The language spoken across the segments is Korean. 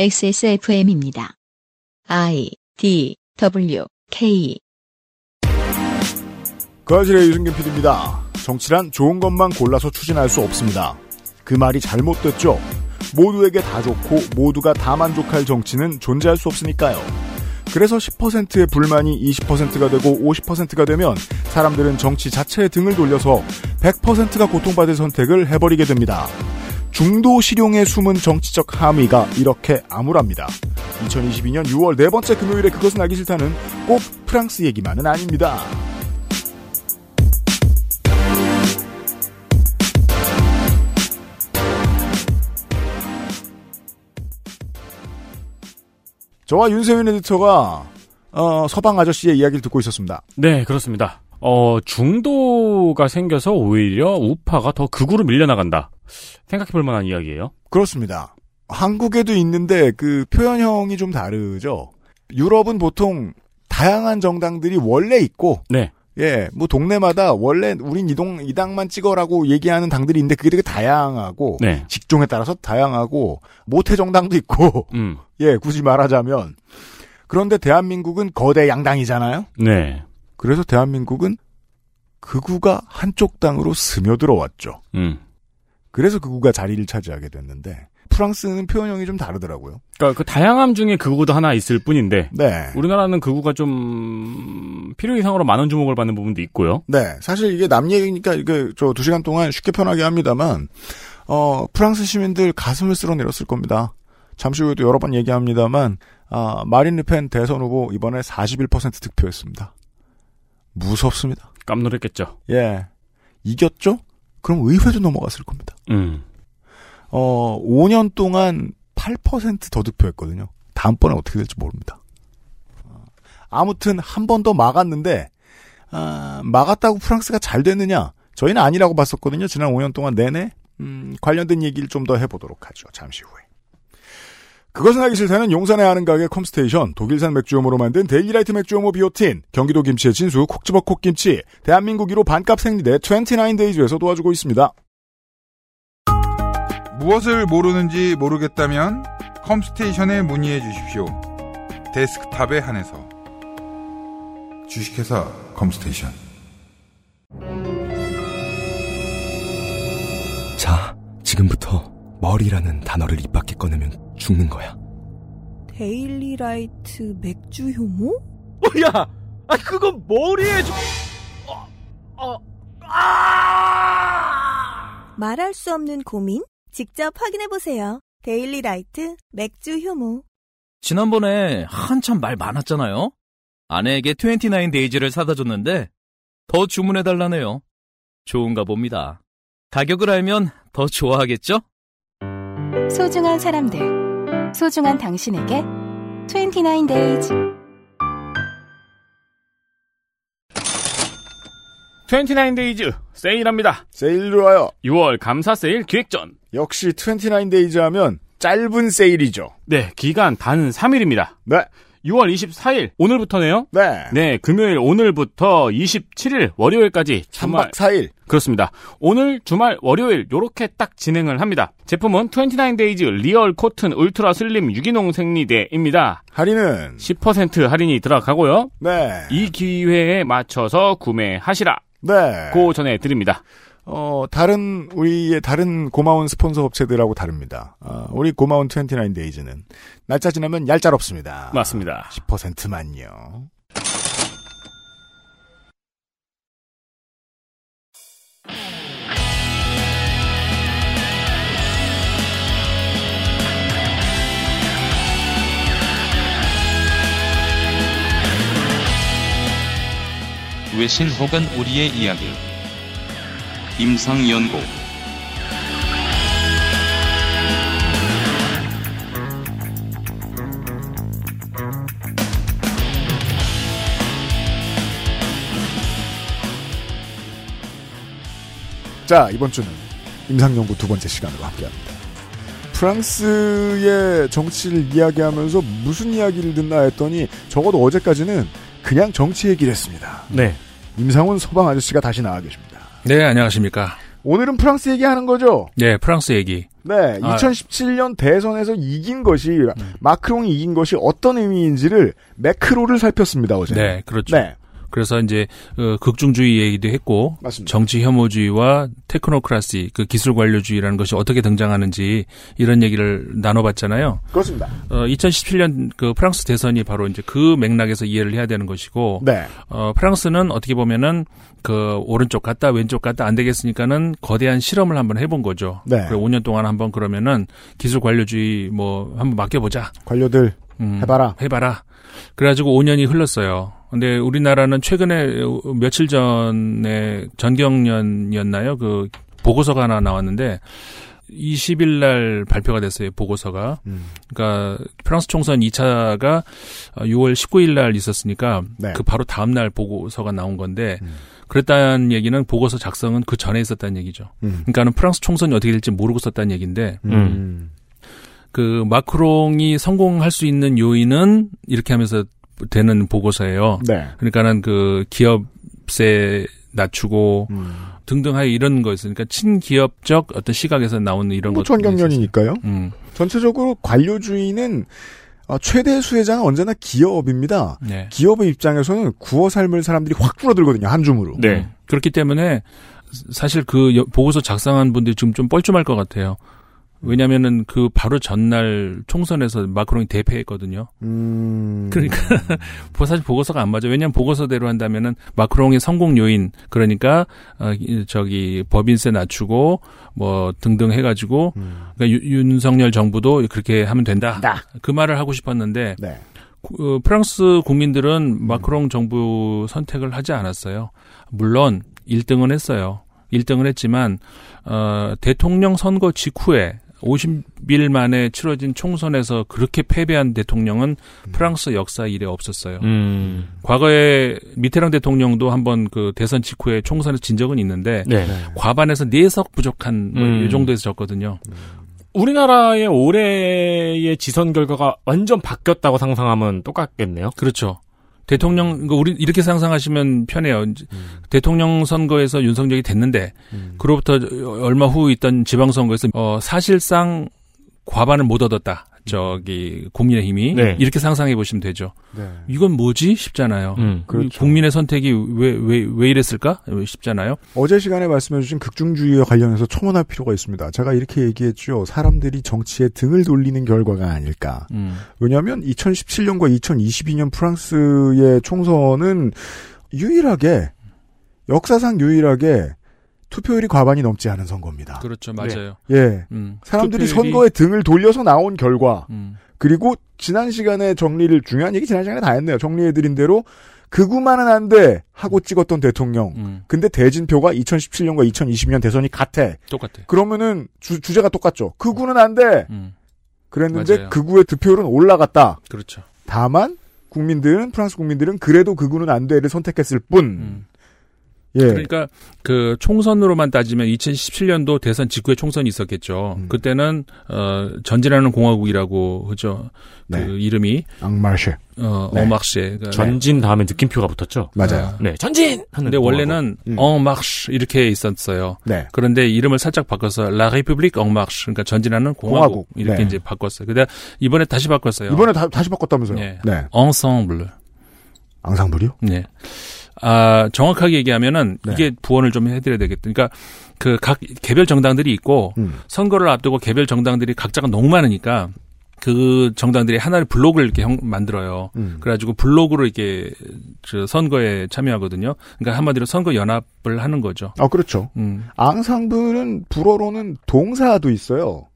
XSFM입니다. I D W K 거실의 유승균 PD입니다. 정치란 좋은 것만 골라서 추진할 수 없습니다. 그 말이 잘못됐죠. 모두에게 다 좋고 모두가 다 만족할 정치는 존재할 수 없으니까요. 그래서 10%의 불만이 20%가 되고 50%가 되면 사람들은 정치 자체에 등을 돌려서 100%가 고통받을 선택을 해버리게 됩니다. 중도 실용의 숨은 정치적 함의가 이렇게 암울합니다. 2022년 6월 네 번째 금요일에 그것은 알기 싫다는 꼭 프랑스 얘기만은 아닙니다. 저와 윤세민 에디터가 어, 서방 아저씨의 이야기를 듣고 있었습니다. 네, 그렇습니다. 어, 중도가 생겨서 오히려 우파가 더 극으로 밀려나간다. 생각해 볼 만한 이야기예요. 그렇습니다. 한국에도 있는데 그 표현형이 좀 다르죠. 유럽은 보통 다양한 정당들이 원래 있고 네. 예, 뭐 동네마다 원래 우린 이동 이 당만 찍어라고 얘기하는 당들이 있는데 그게 되게 다양하고 네. 직종에 따라서 다양하고 모태 정당도 있고 음. 예, 굳이 말하자면 그런데 대한민국은 거대 양당이잖아요. 네. 그래서 대한민국은 극우가 한쪽 당으로 스며들어왔죠. 음. 그래서 극우가 자리를 차지하게 됐는데 프랑스는 표현형이 좀 다르더라고요. 그러니까 그 다양함 중에 극우도 하나 있을 뿐인데 네. 우리나라는 극우가 좀 필요 이상으로 많은 주목을 받는 부분도 있고요. 네. 사실 이게 남 얘기니까 이게 저 두 시간 동안 쉽게 편하게 합니다만 어 프랑스 시민들 가슴을 쓸어내렸을 겁니다. 잠시 후에도 여러 번 얘기합니다만 아 마린 르펜 대선 후보 이번에 41% 득표했습니다. 무섭습니다. 깜놀했겠죠. 예. 이겼죠? 그럼 의회도 넘어갔을 겁니다. 음. 어, 5년 동안 8%더 득표했거든요. 다음번에 어떻게 될지 모릅니다. 어, 아무튼 한 번 더 막았는데, 아, 막았다고 프랑스가 잘 됐느냐? 저희는 아니라고 봤었거든요. 지난 5년 동안 내내. 음, 관련된 얘기를 좀 더 해보도록 하죠. 잠시 후에. 그것은 알기 싫다는 용산에 아는 가게 컴스테이션, 독일산 맥주효모로 만든 데일리라이트 맥주효모 비오틴, 경기도 김치의 진수 콕지버 콕김치, 대한민국 1호 반값 생리대 29데이즈에서 도와주고 있습니다. 무엇을 모르는지 모르겠다면 컴스테이션에 문의해 주십시오. 데스크탑에 한해서 주식회사 컴스테이션 자, 지금부터 머리라는 단어를 입 밖에 꺼내면 죽는 거야. 데일리라이트 맥주 효모? 야, 아 그건 머리에 좀. 어, 어, 아! 말할 수 없는 고민? 직접 확인해보세요. 데일리라이트 맥주 효모. 지난번에 한참 말 많았잖아요. 아내에게 29 데이즈를 사다 줬는데 더 주문해 달라네요. 좋은가 봅니다. 가격을 알면 더 좋아하겠죠? 소중한 사람들, 소중한 당신에게 29days. 29데이즈 세일합니다. 세일 좋아요. 6월 감사 세일 기획전. 역시 29데이즈 하면 짧은 세일이죠. 네, 기간 단 3일입니다. 네. 6월 24일 오늘부터네요. 네. 네, 금요일 오늘부터 27일 월요일까지 주말 3박 4일. 그렇습니다. 오늘 주말 월요일 요렇게 딱 진행을 합니다. 제품은 29데이즈 리얼 코튼 울트라 슬림 유기농 생리대입니다. 할인은 10% 할인이 들어가고요. 네. 이 기회에 맞춰서 구매하시라. 네. 고 전해 드립니다. 어, 다른, 우리의 다른 고마운 스폰서 업체들하고 다릅니다. 어, 우리 고마운 29데이즈는 날짜 지나면 얄짤 없습니다. 맞습니다. 10%만요. 외신 혹은 우리의 이야기 임상연구 자, 이번 주는 임상연구 두 번째 시간으로 함께합니다. 프랑스의 정치를 이야기하면서 무슨 이야기를 듣나 했더니 적어도 어제까지는 그냥 정치 얘기를 했습니다. 네. 임상훈 서방 아저씨가 다시 나와 계십니다. 네, 안녕하십니까. 오늘은 프랑스 얘기하는 거죠. 네, 프랑스 얘기. 네, 아. 2017년 대선에서 이긴 것이 마크롱이 이긴 것이 어떤 의미인지를 매크로를 살폈습니다 어제. 네, 그렇죠. 네, 그래서 이제 어, 극중주의 얘기도 했고 맞습니다. 정치 혐오주의와 테크노크라시 그 기술 관료주의라는 것이 어떻게 등장하는지 이런 얘기를 나눠봤잖아요. 그렇습니다. 어, 2017년 그 프랑스 대선이 바로 이제 그 맥락에서 이해를 해야 되는 것이고 네, 어, 프랑스는 어떻게 보면은 그 오른쪽 갔다 왼쪽 갔다 안 되겠으니까는 거대한 실험을 한번 해본 거죠. 네. 그래 5년 동안 한번 그러면은 기술 관료주의 뭐 한번 맡겨보자. 관료들 음, 해봐라. 해봐라. 그래가지고 5년이 흘렀어요. 근데 우리나라는 최근에 며칠 전에 전경련이었나요? 그 보고서가 하나 나왔는데 20일 날 발표가 됐어요. 보고서가. 음. 그러니까 프랑스 총선 2차가 6월 19일 날 있었으니까 네. 그 바로 다음 날 보고서가 나온 건데 음. 그랬다는 얘기는 보고서 작성은 그 전에 있었다는 얘기죠. 음. 그러니까는 프랑스 총선이 어떻게 될지 모르고 썼다는 얘기인데 음. 그 마크롱이 성공할 수 있는 요인은 이렇게 하면서 되는 보고서예요. 네. 그러니까는 그 기업세 낮추고 음. 등등 하여 이런 거 있으니까 친기업적 어떤 시각에서 나오는 이런 전경련이니까요. 있었어요. 음. 전체적으로 관료주의는 어, 최대 수혜자는 언제나 기업입니다. 네. 기업의 입장에서는 구워 삶을 사람들이 확 줄어들거든요 한 줌으로. 네. 그렇기 때문에 사실 그 여- 보고서 작성한 분들이 지금 좀 뻘쭘할 것 같아요. 왜냐면은 그 바로 전날 총선에서 마크롱이 대패했거든요. 음. 그러니까 보- 사실 보고서가 안 맞아. 왜냐하면 보고서대로 한다면은 마크롱의 성공 요인 그러니까 어, 이- 저기 법인세 낮추고 뭐 등등 해가지고 음. 그러니까 유- 윤석열 정부도 그렇게 하면 된다. 다. 그 말을 하고 싶었는데 네. 구- 어, 프랑스 국민들은 마크롱 정부 선택을 하지 않았어요. 물론 1등은 했어요. 1등은 했지만 어, 대통령 선거 직후에 50일 만에 치러진 총선에서 그렇게 패배한 대통령은 프랑스 역사 이래 없었어요. 음. 과거에 미테랑 대통령도 한번 그 대선 직후에 총선에서 진 적은 있는데 네. 과반에서 4석 부족한 뭐이 음. 정도에서 졌거든요. 우리나라의 올해의 지선 결과가 완전 바뀌었다고 상상하면 똑같겠네요. 그렇죠. 대통령, 그러니까 우리 이렇게 상상하시면 편해요. 이제 대통령 선거에서 윤석열이 됐는데, 그로부터 얼마 후 있던 지방 선거에서 어, 사실상 과반을 못 얻었다. 저기 국민의힘이 네. 이렇게 상상해 보시면 되죠. 네. 이건 뭐지 싶잖아요. 음. 그렇죠. 국민의 선택이 왜 왜 왜 이랬을까 싶잖아요. 어제 시간에 말씀해주신 극중주의와 관련해서 첨언할 필요가 있습니다. 제가 이렇게 얘기했죠. 사람들이 정치에 등을 돌리는 결과가 아닐까. 음. 왜냐하면 2017년과 2022년 프랑스의 총선은 유일하게 역사상 유일하게 투표율이 과반이 넘지 않은 선거입니다. 그렇죠, 맞아요. 예, 음. 사람들이 투표율이- 선거에 등을 돌려서 나온 결과 음. 그리고 지난 시간에 정리를 중요한 얘기 지난 시간에 다 했네요. 정리해 드린 대로 극우만은 안 돼 하고 찍었던 대통령. 음. 근데 대진표가 2017년과 2020년 대선이 같아. 똑같아. 그러면은 주, 제가 똑같죠. 극우는 안 돼. 음. 그랬는데 맞아요. 극우의 득표율은 올라갔다. 그렇죠. 다만 국민들은 프랑스 국민들은 그래도 극우는 안 돼를 선택했을 뿐. 음. 예. 그러니까 그 총선으로만 따지면 2017년도 대선 직후에 총선이 있었겠죠. 음. 그때는 어 전진하는 공화국이라고 그죠. 네. 그 이름이 앙마르쉐. 어 네. 어막쉐. 그러니까 전진 다음에 느낌표가 붙었죠. 맞아요. 아. 네, 전진! 근데 원래는 음. 엉마르쉐 이렇게 있었어요. 네. 그런데 이름을 살짝 바꿔서 라 레publique en marche 그러니까 전진하는 공화국, 공화국. 이렇게 네. 이제 바꿨어요. 근데 이번에 다시 바꿨어요. 이번에 다, 다시 바꿨다면서요. 네. 네. ensemble. 앙상블이요? 네. 아, 정확하게 얘기하면은 네. 이게 부원을 좀 해드려야 되겠다. 그러니까 그 각 개별 정당들이 있고 음. 선거를 앞두고 개별 정당들이 각자가 너무 많으니까 그 정당들이 하나의 블록을 이렇게 형- 만들어요. 음. 그래가지고 블록으로 이렇게 저 선거에 참여하거든요. 그러니까 한마디로 선거 연합을 하는 거죠. 아, 그렇죠. 음. 앙상블은 불어로는 동사도 있어요.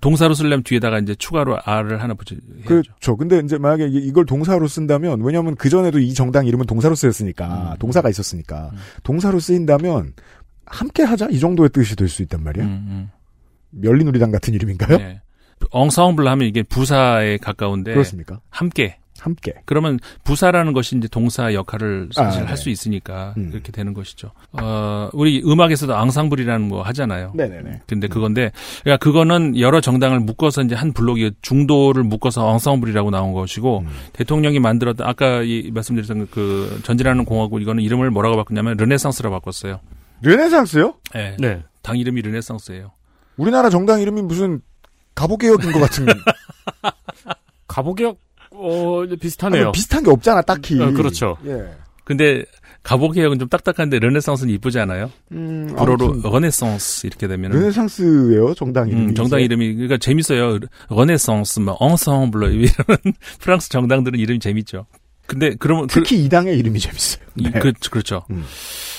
동사로 쓰려면 뒤에다가 이제 추가로 R을 하나 붙여. 그렇죠. 근데 이제 만약에 이- 이걸 동사로 쓴다면 왜냐하면 그 전에도 이 정당 이름은 동사로 쓰였으니까 음. 동사가 있었으니까 음. 동사로 쓰인다면 함께 하자 이 정도의 뜻이 될 수 있단 말이야. 음, 열린우리당 같은 음. 이름인가요? 네. 엉성블 하면 이게 부사에 가까운데 그렇습니까? 함께 함께. 그러면 부사라는 것이 이제 동사 역할을 사실 아, 네. 할수 있으니까 음. 그렇게 되는 것이죠. 어, 우리 음악에서도 앙상블이라는 거 하잖아요. 네네네. 근데 그건데, 그러니까 그거는 여러 정당을 묶어서 이제 한 블록이 중도를 묶어서 앙상블이라고 나온 것이고, 음. 대통령이 만들었던, 아까 이 말씀드렸던 그 전진하는 공화국 이거는 이름을 뭐라고 바꿨냐면 르네상스로 바꿨어요. 르네상스요? 네. 네. 당 이름이 르네상스예요. 우리나라 정당 이름이 무슨 갑오개혁인 것 같은. 갑오개혁 어 비슷하네요. 아니, 비슷한 게 없잖아, 딱히. 어, 그렇죠. 예. 근데 갑오개혁은 좀 딱딱한데 르네상스는 이쁘지 않아요? 음, 불어로 르네상스 이렇게 되면은 르네상스예요, 정당 이름이. 음, 정당 이름이 그러니까 재밌어요. 르네상스, 뭐 Ensemble 이런 프랑스 정당들은 이름이 재밌죠. 근데 그러면 그, 특히 이 당의 이름이 재밌어요. 이- 네. 그, 그렇죠. 음.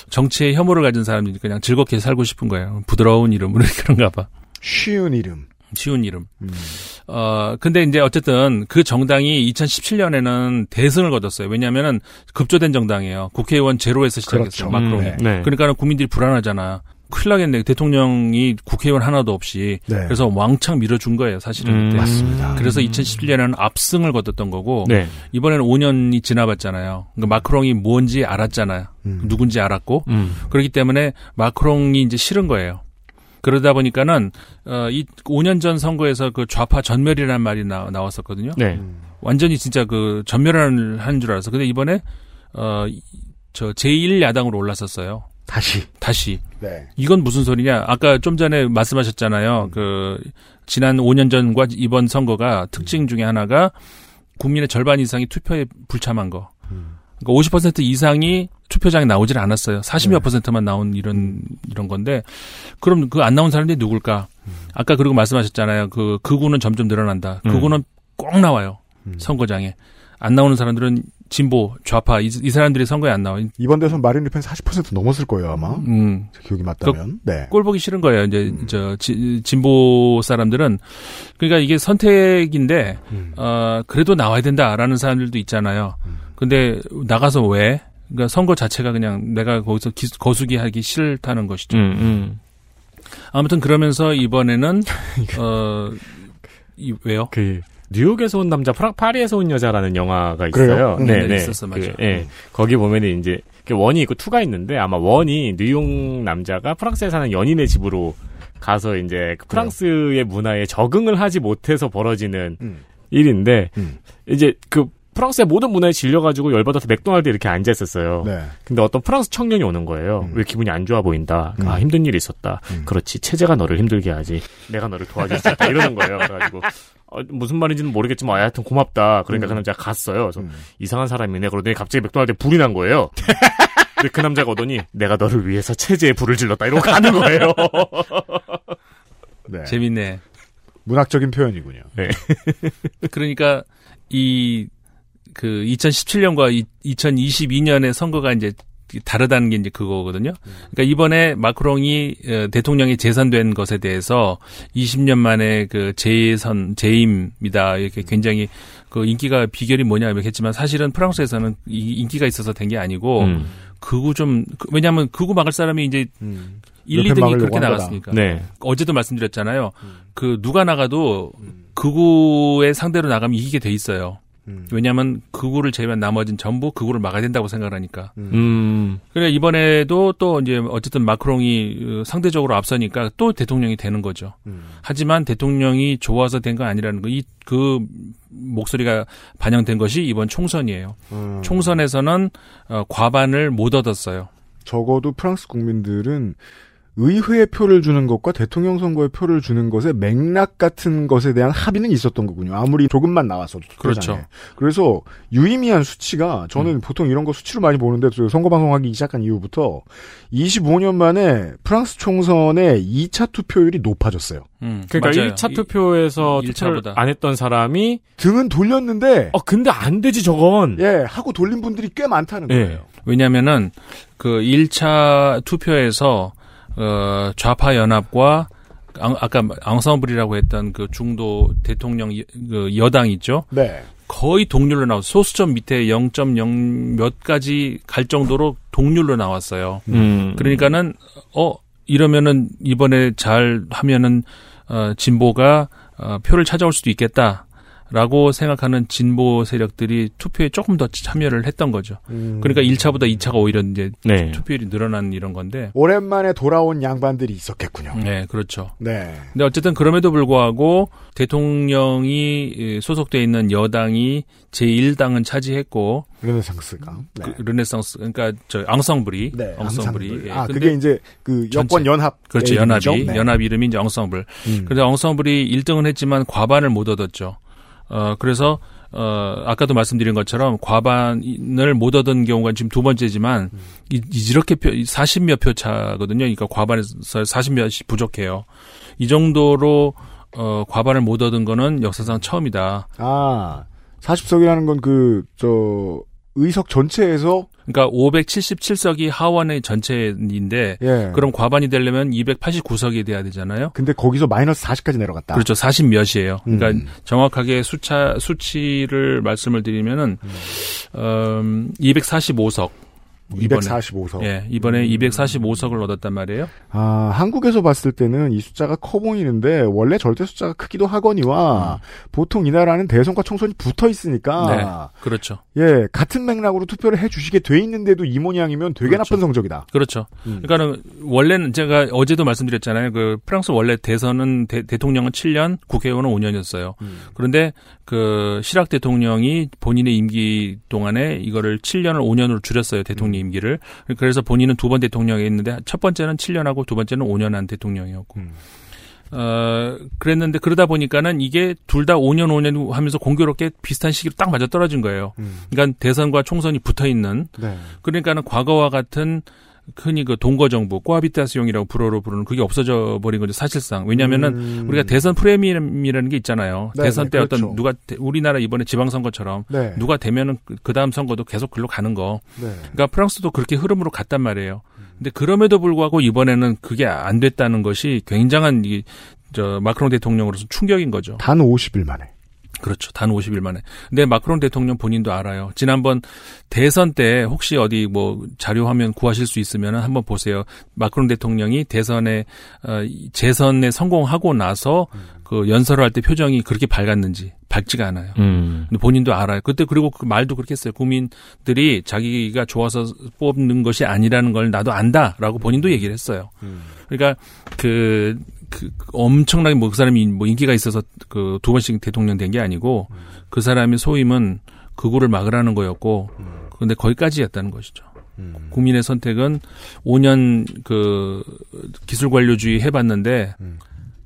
정치에 혐오를 가진 사람들이 그냥 즐겁게 살고 싶은 거예요. 부드러운 이름으로 그런가 봐. 쉬운 이름. 쉬운 이름. 음. 어, 근데 이제 어쨌든 그 정당이 2017년에는 대승을 거뒀어요. 왜냐면은 급조된 정당이에요. 국회의원 제로에서 시작했어요. 그렇죠. 마크롱이. 네. 네. 그러니까 국민들이 불안하잖아. 큰일 나겠네. 대통령이 국회의원 하나도 없이. 네. 그래서 왕창 밀어준 거예요, 사실은. 음. 맞습니다. 그래서 2017년에는 압승을 거뒀던 거고 네. 이번에는 5년이 지나봤잖아요. 그러니까 마크롱이 뭔지 알았잖아요. 음. 누군지 알았고 음. 그렇기 때문에 마크롱이 이제 싫은 거예요. 그러다 보니까는 어, 이 5년 전 선거에서 그 좌파 전멸이라는 말이 나, 나왔었거든요. 네. 음. 완전히 진짜 그 전멸하는 하는 줄 알았어. 근데 이번에 어, 이- 저 제1 야당으로 올랐었어요. 다시. 다시. 네. 이건 무슨 소리냐? 아까 좀 전에 말씀하셨잖아요. 그 지난 5년 전과 이번 선거가 특징 중에 하나가 국민의 절반 이상이 투표에 불참한 거. 그러니까 50% 이상이 투표장에 나오질 않았어요. 40몇 네. 퍼센트만 나온 이런 이런 건데 그럼 그 안 나온 사람들이 누굴까? 아까 그리고 말씀하셨잖아요. 그 극우는 점점 늘어난다. 음. 극우는 꼭 나와요. 음. 선거장에. 안 나오는 사람들은 진보, 좌파 이, 이 사람들이 선거에 안 나와. 이번 대선 마린 르펜 40% 넘었을 거예요, 아마. 음. 제 기억이 맞다면. 네. 꼴 보기 싫은 거예요. 이제 음. 저 지- 진보 사람들은 그러니까 이게 선택인데 음. 어 그래도 나와야 된다라는 사람들도 있잖아요. 음. 근데 나가서 왜? 그러니까 선거 자체가 그냥 내가 거기서 기- 거수기 하기 싫다는 것이죠. 음, 음. 아무튼 그러면서 이번에는 어 이, 왜요? 그 뉴욕에서 온 남자, 프랑 파리에서 온 여자라는 영화가? 있어요. 음, 네, 있었어, 맞아요. 예. 거기 보면은 이제 그 원이 있고 투가 있는데 아마 원이 뉴욕 남자가 프랑스에 사는 연인의 집으로 가서 이제 그 프랑스의 문화에 적응을 하지 못해서 벌어지는 음. 일인데 음. 이제 그 프랑스의 모든 문화에 질려가지고 열받아서 맥도날드에 이렇게 앉아 있었어요. 네. 근데 어떤 프랑스 청년이 오는 거예요. 음. 왜 기분이 안 좋아 보인다. 음. 아 힘든 일이 있었다. 음. 그렇지 체제가 너를 힘들게 하지. 내가 너를 도와줄 수 있다. 이러는 거예요. 그래가지고 어, 무슨 말인지는 모르겠지만 아, 하여튼 고맙다. 그러니까 음. 그 남자가 갔어요. 그래서 음. 이상한 사람이네. 그러더니 갑자기 맥도날드에 불이 난 거예요. 근데 그 남자가 오더니 내가 너를 위해서 체제에 불을 질렀다. 이러고 가는 거예요. 네. 재밌네. 문학적인 표현이군요. 그러니까 이 그 2017년과 2022년의 선거가 이제 다르다는 게 이제 그거거든요. 그러니까 이번에 마크롱이 어, 대통령이 재선된 것에 대해서 20년 만에 그 재선 재임이다 이렇게 굉장히 그 인기가 비결이 뭐냐 이렇게 했지만 사실은 프랑스에서는 이 인기가 있어서 된 게 아니고 음. 극우 좀 그- 왜냐하면 극우 막을 사람이 이제 음. 1, 옆에 2등이 막으려고 그렇게. 나갔으니까. 네. 어제도 말씀드렸잖아요. 음. 그 누가 나가도 극우의 상대로 나가면 이기게 돼 있어요. 음. 왜냐하면 극우를 제외한 나머지는 전부 극우를 막아야 된다고 생각하니까. 음. 그래 이번에도 또 이제 어쨌든 마크롱이 어, 상대적으로 앞서니까 또 대통령이 되는 거죠. 음. 하지만 대통령이 좋아서 된 건 아니라는 거. 이그 목소리가 반영된 것이 이번 총선이에요. 음. 총선에서는 어, 과반을 못 얻었어요. 적어도 프랑스 국민들은 의회에 표를 주는 것과 대통령 선거에 표를 주는 것의 맥락 같은 것에 대한 합의는 있었던 거군요. 아무리 조금만 나왔어도. 그렇죠. 그래서 유의미한 수치가 저는 보통 이런 거 수치로 많이 보는데 저 선거 방송하기 시작한 이후부터 25년 만에 프랑스 총선의 2차 투표율이 높아졌어요. 음, 그러니까 맞아요. 1차 이- 투표에서 일 투표를 차보다. 안 했던 사람이 등은 돌렸는데 어 근데 안 되지 저건. 예 하고 돌린 분들이 꽤 많다는 예. 거예요. 왜냐면은 그 1차 투표에서 어 좌파 연합과 앙- 아까 앙상블이라고 했던 그 중도 대통령 여- 그 여당 있죠. 네. 거의 동률로 나왔 소수점 밑에 0.0몇 가지 갈 정도로 동률로 나왔어요. 음. 그러니까는 어 이러면은 이번에 잘 하면은 어 진보가 어 표를 찾아올 수도 있겠다. 라고 생각하는 진보 세력들이 투표에 조금 더 참여를 했던 거죠. 음. 그러니까 1차보다 2차가 오히려 이제 네. 투표율이 늘어난 이런 건데. 오랜만에 돌아온 양반들이 있었겠군요. 네, 그렇죠. 네. 근데 어쨌든 그럼에도 불구하고 대통령이 예, 소속돼 있는 여당이 제1당은 차지했고 르네상스가. 네. 그 르네상스 그러니까 저 앙성브리, 네. 앙상블. 예, 아, 그게 이제 그 여권. 연합. 그렇죠. 연합이 네. 연합 이름이 이제 엉성블. 음. 그래서 엉성블이 1등은 했지만 과반을 못 얻었죠. 어 그래서 어 아까도 말씀드린 것처럼 과반을 못 얻은 경우가 지금 두 번째지만 음. 이, 이렇게 표, 40몇 표 차거든요. 그러니까 과반에서 40몇이 부족해요. 이 정도로 어 과반을 못 얻은 거는 역사상 처음이다. 아, 40석이라는 건 그, 저, 의석 전체에서, 그러니까 577석이 하원의 전체인데 예. 그럼 과반이 되려면 289석이 돼야 되잖아요. 근데 거기서 마이너스 40까지 내려갔다. 그렇죠. 40 몇이에요. 그러니까 음. 정확하게 수차 수치를 말씀을 드리면은 음, 245석. 이번에. 245석. 예, 이번에 245석을 얻었단 말이에요. 아, 한국에서 봤을 때는 이 숫자가 커 보이는데, 원래 절대 숫자가 크기도 하거니와, 보통 이 나라는 대선과 총선이 붙어 있으니까, 네, 그렇죠. 예, 같은 맥락으로 투표를 해 주시게 돼 있는데도 이 모양이면 되게 그렇죠. 나쁜 성적이다. 그렇죠. 음. 그러니까는 원래는 제가 어제도 말씀드렸잖아요. 그 프랑스 원래 대선은 대, 대통령은 7년, 국회의원은 5년이었어요. 음. 그런데 그 시락 대통령이 본인의 임기 동안에 이거를 7년을 5년으로 줄였어요. 대통령 임기를. 그래서 본인은 두 번 대통령이 있는데 첫 번째는 7년하고 두 번째는 5년 한 대통령이었고. 음. 어, 그랬는데 그러다 보니까는 이게 둘 다 5년 5년 하면서 공교롭게 비슷한 시기로 딱 맞아 떨어진 거예요. 음. 그러니까 대선과 총선이 붙어 있는 네. 그러니까는 과거와 같은 흔히 그 동거 정부, 꼬아비타스용이라고 불어로 부르는 그게 없어져 버린 거죠, 사실상. 왜냐면은 음. 우리가 대선 프레임이라는 게 있잖아요. 네, 대선 네, 때 그렇죠. 어떤 누가 대- 우리나라 이번에 지방선거처럼 네. 누가 되면은 그 다음 선거도 계속 글로 가는 거. 네. 그러니까 프랑스도 그렇게 흐름으로 갔단 말이에요. 근데 그럼에도 불구하고 이번에는 그게 안 됐다는 것이 굉장한 이, 저 마크롱 대통령으로서 충격인 거죠. 단 50일 만에. 그렇죠. 단 50일 만에. 근데 마크롱 대통령 본인도 알아요. 지난번 대선 때 혹시 어디 뭐 자료 화면 구하실 수 있으면 한번 보세요. 마크롱 대통령이 대선에 어, 이 재선에 성공하고 나서 그 연설을 할 때 표정이 그렇게 밝았는지 밝지가 않아요. 음. 근데 본인도 알아요. 그때 그리고 그 말도 그렇게 했어요. 국민들이 자기가 좋아서 뽑는 것이 아니라는 걸 나도 안다라고 본인도 얘기를 했어요. 그러니까 그, 그 엄청나게 뭐 그 사람이 뭐 인기가 있어서 그 두 번씩 대통령 된 게 아니고 그 사람의 소임은 극우를 막으라는 거였고 근데 거기까지였다는 것이죠. 국민의 선택은 5년 그 기술 관료주의 해봤는데 음.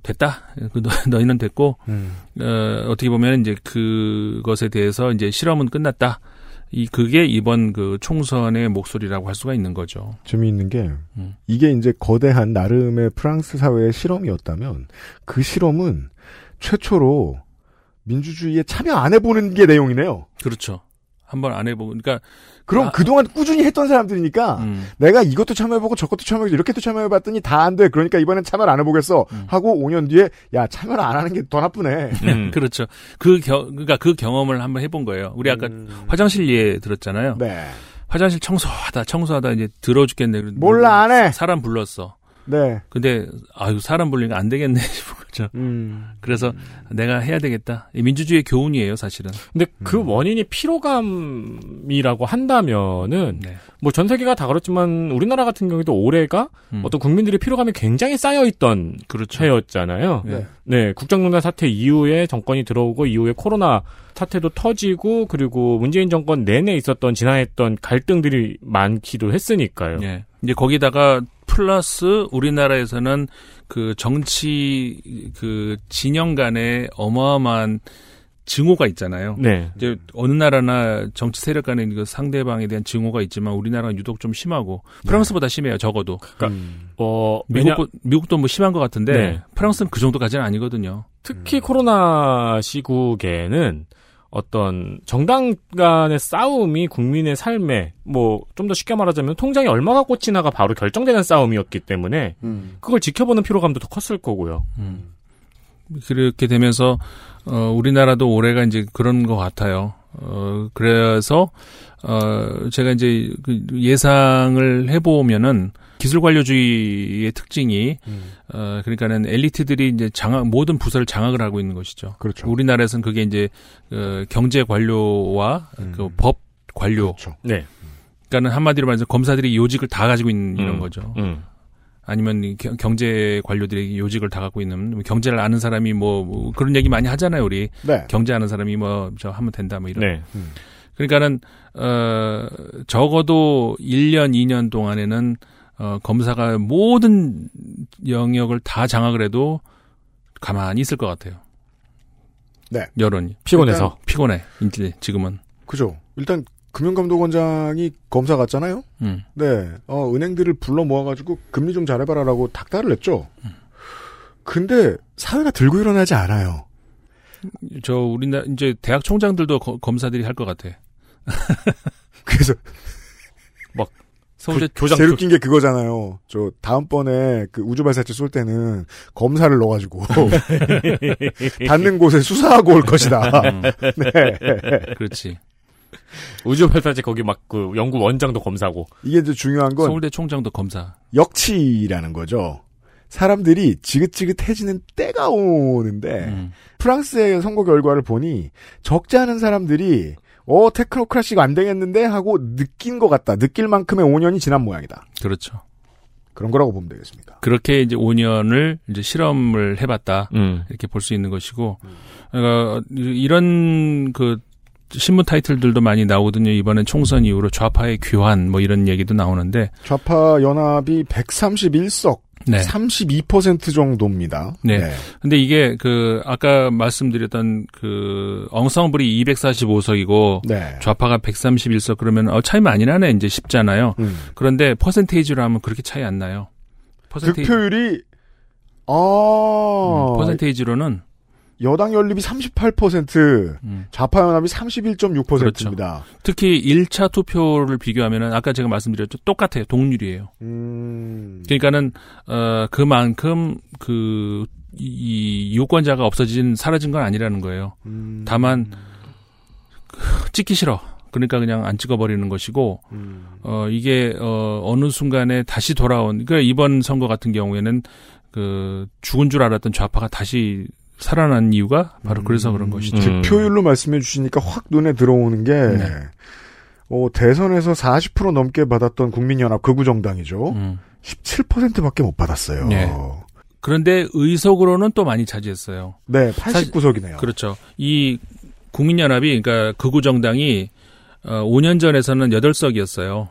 됐다. 그 너, 너희는 됐고 음. 어, 어떻게 보면 이제 그것에 대해서 이제 실험은 끝났다. 이 그게 이번 그 총선의 목소리라고 할 수가 있는 거죠. 재미있는 게 음. 이게 이제 거대한 나름의 프랑스 사회의 실험이었다면 그 실험은 최초로 민주주의에 참여 안 해보는 게 내용이네요. 그렇죠. 한번 안 해보고 그러니까 그럼 아. 그동안 꾸준히 했던 사람들이니까 음, 내가 이것도 참여해보고 저것도 참여해보고 이렇게도 참여해봤더니 다 안 돼. 그러니까 이번엔 참여를 안 해보겠어. 음. 하고 5년 뒤에 야 참여를 안 하는 게 더 나쁘네. 음. 그렇죠. 그 겨, 그러니까 그 경험을 한번 해본 거예요. 우리 아까 화장실 예 들었잖아요. 네. 화장실 청소하다 청소하다 이제 들어 죽겠네. 몰라 안 해. 사람 불렀어. 네. 근데 아유 사람 불리니까 안 되겠네 거죠. 음. 그래서 내가 해야 되겠다. 이 민주주의의 교훈이에요, 사실은. 근데 그 원인이 피로감이라고 한다면은 네. 뭐전 세계가 다 그렇지만 우리나라 같은 경우에도 올해가 음. 어떤 국민들의 피로감이 굉장히 쌓여 있던 그렇죠. 해였잖아요. 네. 네, 국정농단 사태 이후에 정권이 들어오고 이후에 코로나 사태도 터지고 그리고 문재인 정권 내내 있었던 지나했던 갈등들이 많기도 했으니까요. 예. 이제 거기다가 플러스 우리나라에서는 그 정치 그 진영 간의 어마어마한 증오가 있잖아요. 네. 이제 어느 나라나 정치 세력 간의 그 상대방에 대한 증오가 있지만 우리나라는 유독 좀 심하고 프랑스보다 심해요. 적어도. 음. 어, 왜냐, 미국 미국도 뭐 심한 것 같은데 네. 프랑스는 그 정도까지는 아니거든요. 특히 코로나 시국에는 어떤 정당 간의 싸움이 국민의 삶에 뭐 좀 더 쉽게 말하자면 통장에 얼마가 꽂히나가 바로 결정되는 싸움이었기 때문에 음. 그걸 지켜보는 피로감도 더 컸을 거고요. 음. 그렇게 되면서 어 우리나라도 올해가 이제 그런 것 같아요. 어, 그래서, 어, 제가 이제 그 예상을 해보면은 기술 관료주의의 특징이, 음. 어, 그러니까는 엘리트들이 이제 장악, 모든 부서를 장악을 하고 있는 것이죠. 그렇죠. 우리나라에서는 그게 이제, 어, 경제 관료와 음. 그법 관료. 그렇죠. 네. 그러니까는 한마디로 말해서 검사들이 요직을 다 가지고 있는 이런 음. 거죠. 음. 아니면 경제 관료들이 요직을 다 갖고 있는 뭐 경제를 아는 사람이 뭐, 뭐 그런 얘기 많이 하잖아요 우리 네. 경제 아는 사람이 뭐 저 하면 된다 뭐 이런 네. 그러니까는 어 적어도 1년 2년 동안에는 어 검사가 모든 영역을 다 장악을 해도 가만히 있을 것 같아요. 네. 여론이 피곤해서. 피곤해 이제 지금은 그죠. 일단 금융감독원장이 검사 같잖아요. 음. 네. 어, 은행들을 불러 모아가지고 금리 좀 잘해봐라라고 닥달을 냈죠. 근데 사회가 들고 일어나지 않아요. 저 우리나라 이제 대학 총장들도 거- 검사들이 할 것 같아. 그래서 서울대 교장 제일 웃긴 게 그거잖아요. 저 다음번에 그 우주발사체 쏠 때는 검사를 넣어가지고 닿는 곳에 수사하고 올 것이다. 음, 네. 그렇지. 우주 발사체 거기 막 그 연구 원장도 검사고. 이게 이제 중요한 건 서울대 총장도 검사. 역치라는 거죠. 사람들이 지긋지긋해지는 때가 오는데 음. 프랑스의 선거 결과를 보니 적지 않은 사람들이 어 테크노크라시가 안 되겠는데 하고 느낀 것 같다. 느낄 만큼의 5년이 지난 모양이다. 그렇죠. 그런 거라고 보면 되겠습니다. 그렇게 이제 5년을 이제 실험을 해봤다. 음. 이렇게 볼 수 있는 것이고, 그러니까 이런 그 신문 타이틀들도 많이 나오거든요. 이번엔 총선 이후로 좌파의 귀환 뭐 이런 얘기도 나오는데, 좌파 연합이 131석, 네. 32% 정도입니다. 네. 근데 이게 그 아까 말씀드렸던 그 엉성블이 245석이고 네. 좌파가 131석 그러면 어 차이 많이 나네 이제 쉽잖아요. 음. 그런데 퍼센테이지로 하면 그렇게 차이 안 나요. 퍼센테이, 득표율이 아 음, 퍼센테이지로는 여당 연립이 38%, 음. 좌파 연합이 31.6%입니다. 특히 1차 투표를 비교하면은 아까 제가 말씀드렸죠. 똑같아요. 동률이에요. 음. 그러니까는 어 그만큼 그이 유권자가 없어진 사라진 건 아니라는 거예요. 음. 다만 찍기 싫어. 그러니까 그냥 안 찍어버리는 것이고 음. 어 이게 어 어느 순간에 다시 돌아온 그러니까 이번 선거 같은 경우에는 그 죽은 줄 알았던 좌파가 다시 살아난 이유가 바로 그래서 그런 것이죠. 음. 득표율로 말씀해 주시니까 확 눈에 들어오는 게 네. 어, 대선에서 40% 넘게 받았던 국민연합 극우 정당이죠. 음. 17%밖에 못 받았어요. 네. 그런데 의석으로는 또 많이 차지했어요. 네, 89석이네요. 그렇죠. 이 국민연합이 그러니까 극우 정당이 어 5년 전에서는 8석이었어요.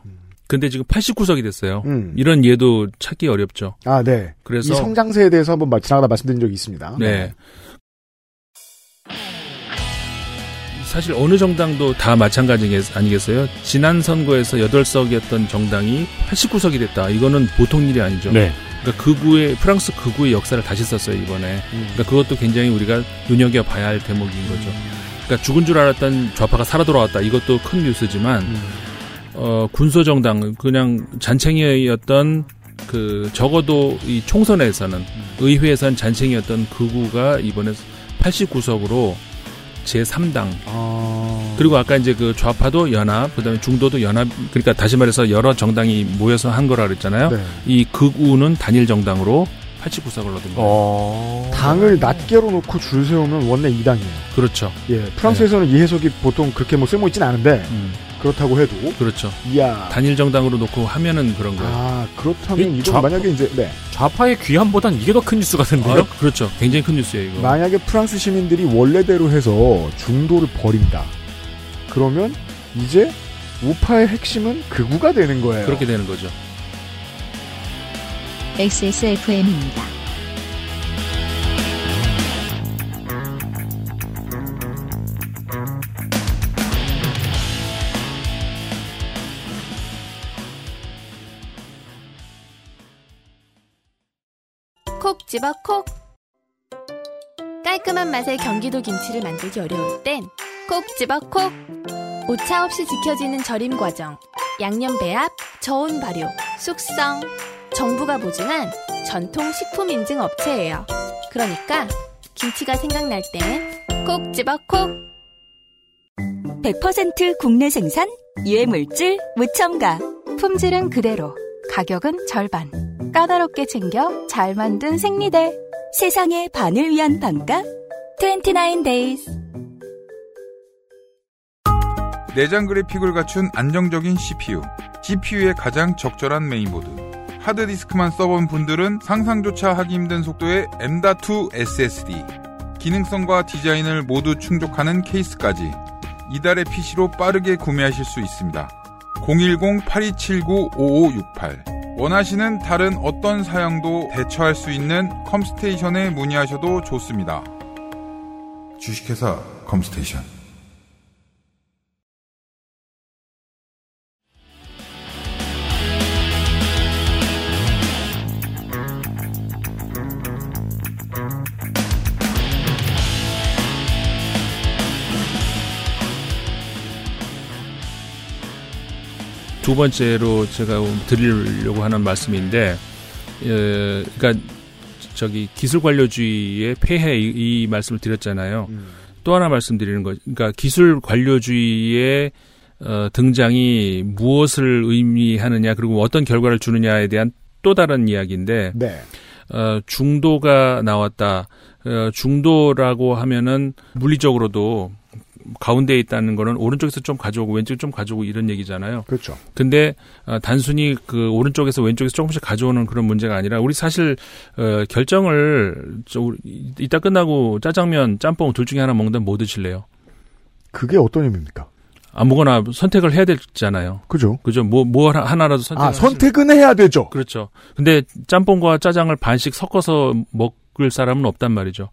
근데 지금 89석이 됐어요. 음. 이런 예도 찾기 어렵죠. 아, 네. 그래서 이 성장세에 대해서 한번 마- 지나가다 말씀드린 적이 있습니다. 네. 사실 어느 정당도 다 마찬가지 아니겠어요? 지난 선거에서 8석이었던 정당이 89석이 됐다. 이거는 보통 일이 아니죠. 네. 그러니까 극우의 프랑스 극우의 역사를 다시 썼어요 이번에. 음. 그러니까 그것도 굉장히 우리가 눈여겨 봐야 할 대목인 거죠. 그러니까 죽은 줄 알았던 좌파가 살아 돌아왔다. 이것도 큰 뉴스지만 음. 어 군소 정당 그냥 잔챙이였던 그 적어도 이 총선에서는 의회에선 잔챙이였던 극우가 이번에 89석으로 제 3당 아. 그리고 아까 이제 그 좌파도 연합 그다음에 중도도 연합 그러니까 다시 말해서 여러 정당이 모여서 한 거라 그랬잖아요. 네. 이 극우는 단일 정당으로 89석을 얻은 거예요. 어. 당을 낱개로 놓고 줄 세우면 원래 2당이에요. 그렇죠. 예. 프랑스에서는 이 해석이 보통 그렇게 뭐 쓸모 있진 않은데, 음, 그렇다고 해도, 그렇죠. 이야. 단일 정당으로 놓고 하면은 그런 거예요. 아, 그렇다면 이 이거 좌파- 만약에 이제, 네. 좌파의 귀함보단 이게 더 큰 뉴스 같은데요? 아, 그렇죠. 굉장히 큰 뉴스예요, 이거. 만약에 프랑스 시민들이 원래대로 해서 중도를 버린다. 그러면 이제 우파의 핵심은 극우가 되는 거예요. 그렇게 되는 거죠. XSFM입니다. 집어 콕. 깔끔한 맛의 경기도 김치를 만들기 어려울 땐 콕 집어 콕. 오차 없이 지켜지는 절임 과정 양념 배합, 저온 발효, 숙성. 정부가 보증한 전통 식품 인증 업체예요. 그러니까 김치가 생각날 땐 콕 집어 콕. 100% 국내 생산, 유해물질 무첨가. 품질은 그대로, 가격은 절반. 까다롭게 챙겨 잘 만든 생리대. 세상의 반을 위한 반가 29days. 내장 그래픽을 갖춘 안정적인 CPU. CPU의 가장 적절한 메인보드. 하드디스크만 써본 분들은 상상조차 하기 힘든 속도의 M.2 SSD. 기능성과 디자인을 모두 충족하는 케이스까지 이달의 PC로 빠르게 구매하실 수 있습니다. 010-8279-5568 원하시는 다른 어떤 사양도 대처할 수 있는 컴스테이션에 문의하셔도 좋습니다. 주식회사 컴스테이션 두 번째로 제가 드리려고 하는 말씀인데, 에, 그러니까 저기 기술 관료주의의 폐해 이, 이 말씀을 드렸잖아요. 음. 또 하나 말씀드리는 거, 그러니까 기술 관료주의의 어, 등장이 무엇을 의미하느냐 그리고 어떤 결과를 주느냐에 대한 또 다른 이야기인데, 네. 어, 중도가 나왔다. 어, 중도라고 하면은 물리적으로도 가운데에 있다는 거는 오른쪽에서 좀 가져오고 왼쪽에 좀 가져오고 이런 얘기잖아요. 그렇죠. 근데 어, 단순히 그 오른쪽에서 왼쪽에서 조금씩 가져오는 그런 문제가 아니라 우리 사실 어, 결정을 저 이따 끝나고 짜장면, 짬뽕 둘 중에 하나 먹는다면 뭐 드실래요? 그게 어떤 의미입니까? 아무거나 선택을 해야 되잖아요. 그죠? 그죠? 뭐, 뭐 하나- 하나라도 선택. 아, 선택은 해야 되죠. 그렇죠. 근데 짬뽕과 짜장을 반씩 섞어서 먹을 사람은 없단 말이죠.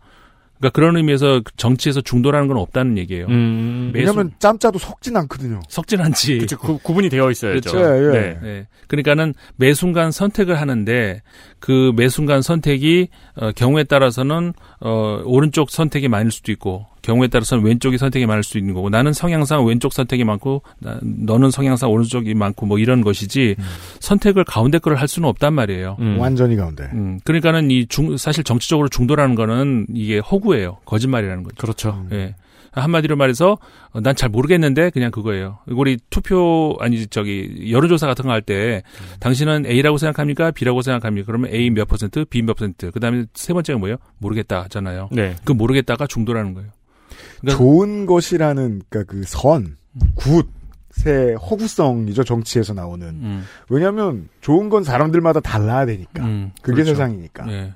그러니까 그런 의미에서 정치에서 중도라는 건 없다는 얘기예요. 음. 왜냐면 짬짜도 섞진 않거든요. 섞진 않지. 그쵸, 구, 구분이 되어 있어야죠. 그렇죠. 예, 예. 네. 네. 그러니까는 매 순간 선택을 하는데 그 매 순간 선택이 어, 경우에 따라서는 어, 오른쪽 선택이 많을 수도 있고 경우에 따라서는 왼쪽이 선택이 많을 수도 있는 거고 나는 성향상 왼쪽 선택이 많고 나, 너는 성향상 오른쪽이 많고 뭐 이런 것이지 선택을 가운데 거를 할 수는 없단 말이에요. 음. 완전히 가운데. 음, 그러니까는 이 중, 사실 정치적으로 중도라는 거는 이게 허구예요. 거짓말이라는 거죠. 그렇죠. 예. 한마디로 말해서 어, 난잘 모르겠는데 그냥 그거예요. 우리 투표 아니 저기 여론조사 같은 거 할 때 당신은 A라고 생각합니까? B라고 생각합니까? 그러면 A 몇 퍼센트, B 몇 퍼센트. 그다음에 세 번째가 뭐예요? 모르겠다 하잖아요. 네. 그 모르겠다가 중도라는 거예요. 그러니까 좋은 것이라는 그러니까 그 선, 굿의 허구성이죠 정치에서 나오는. 음, 왜냐하면 좋은 건 사람들마다 달라야 되니까. 음, 그게 그렇죠. 세상이니까. 예.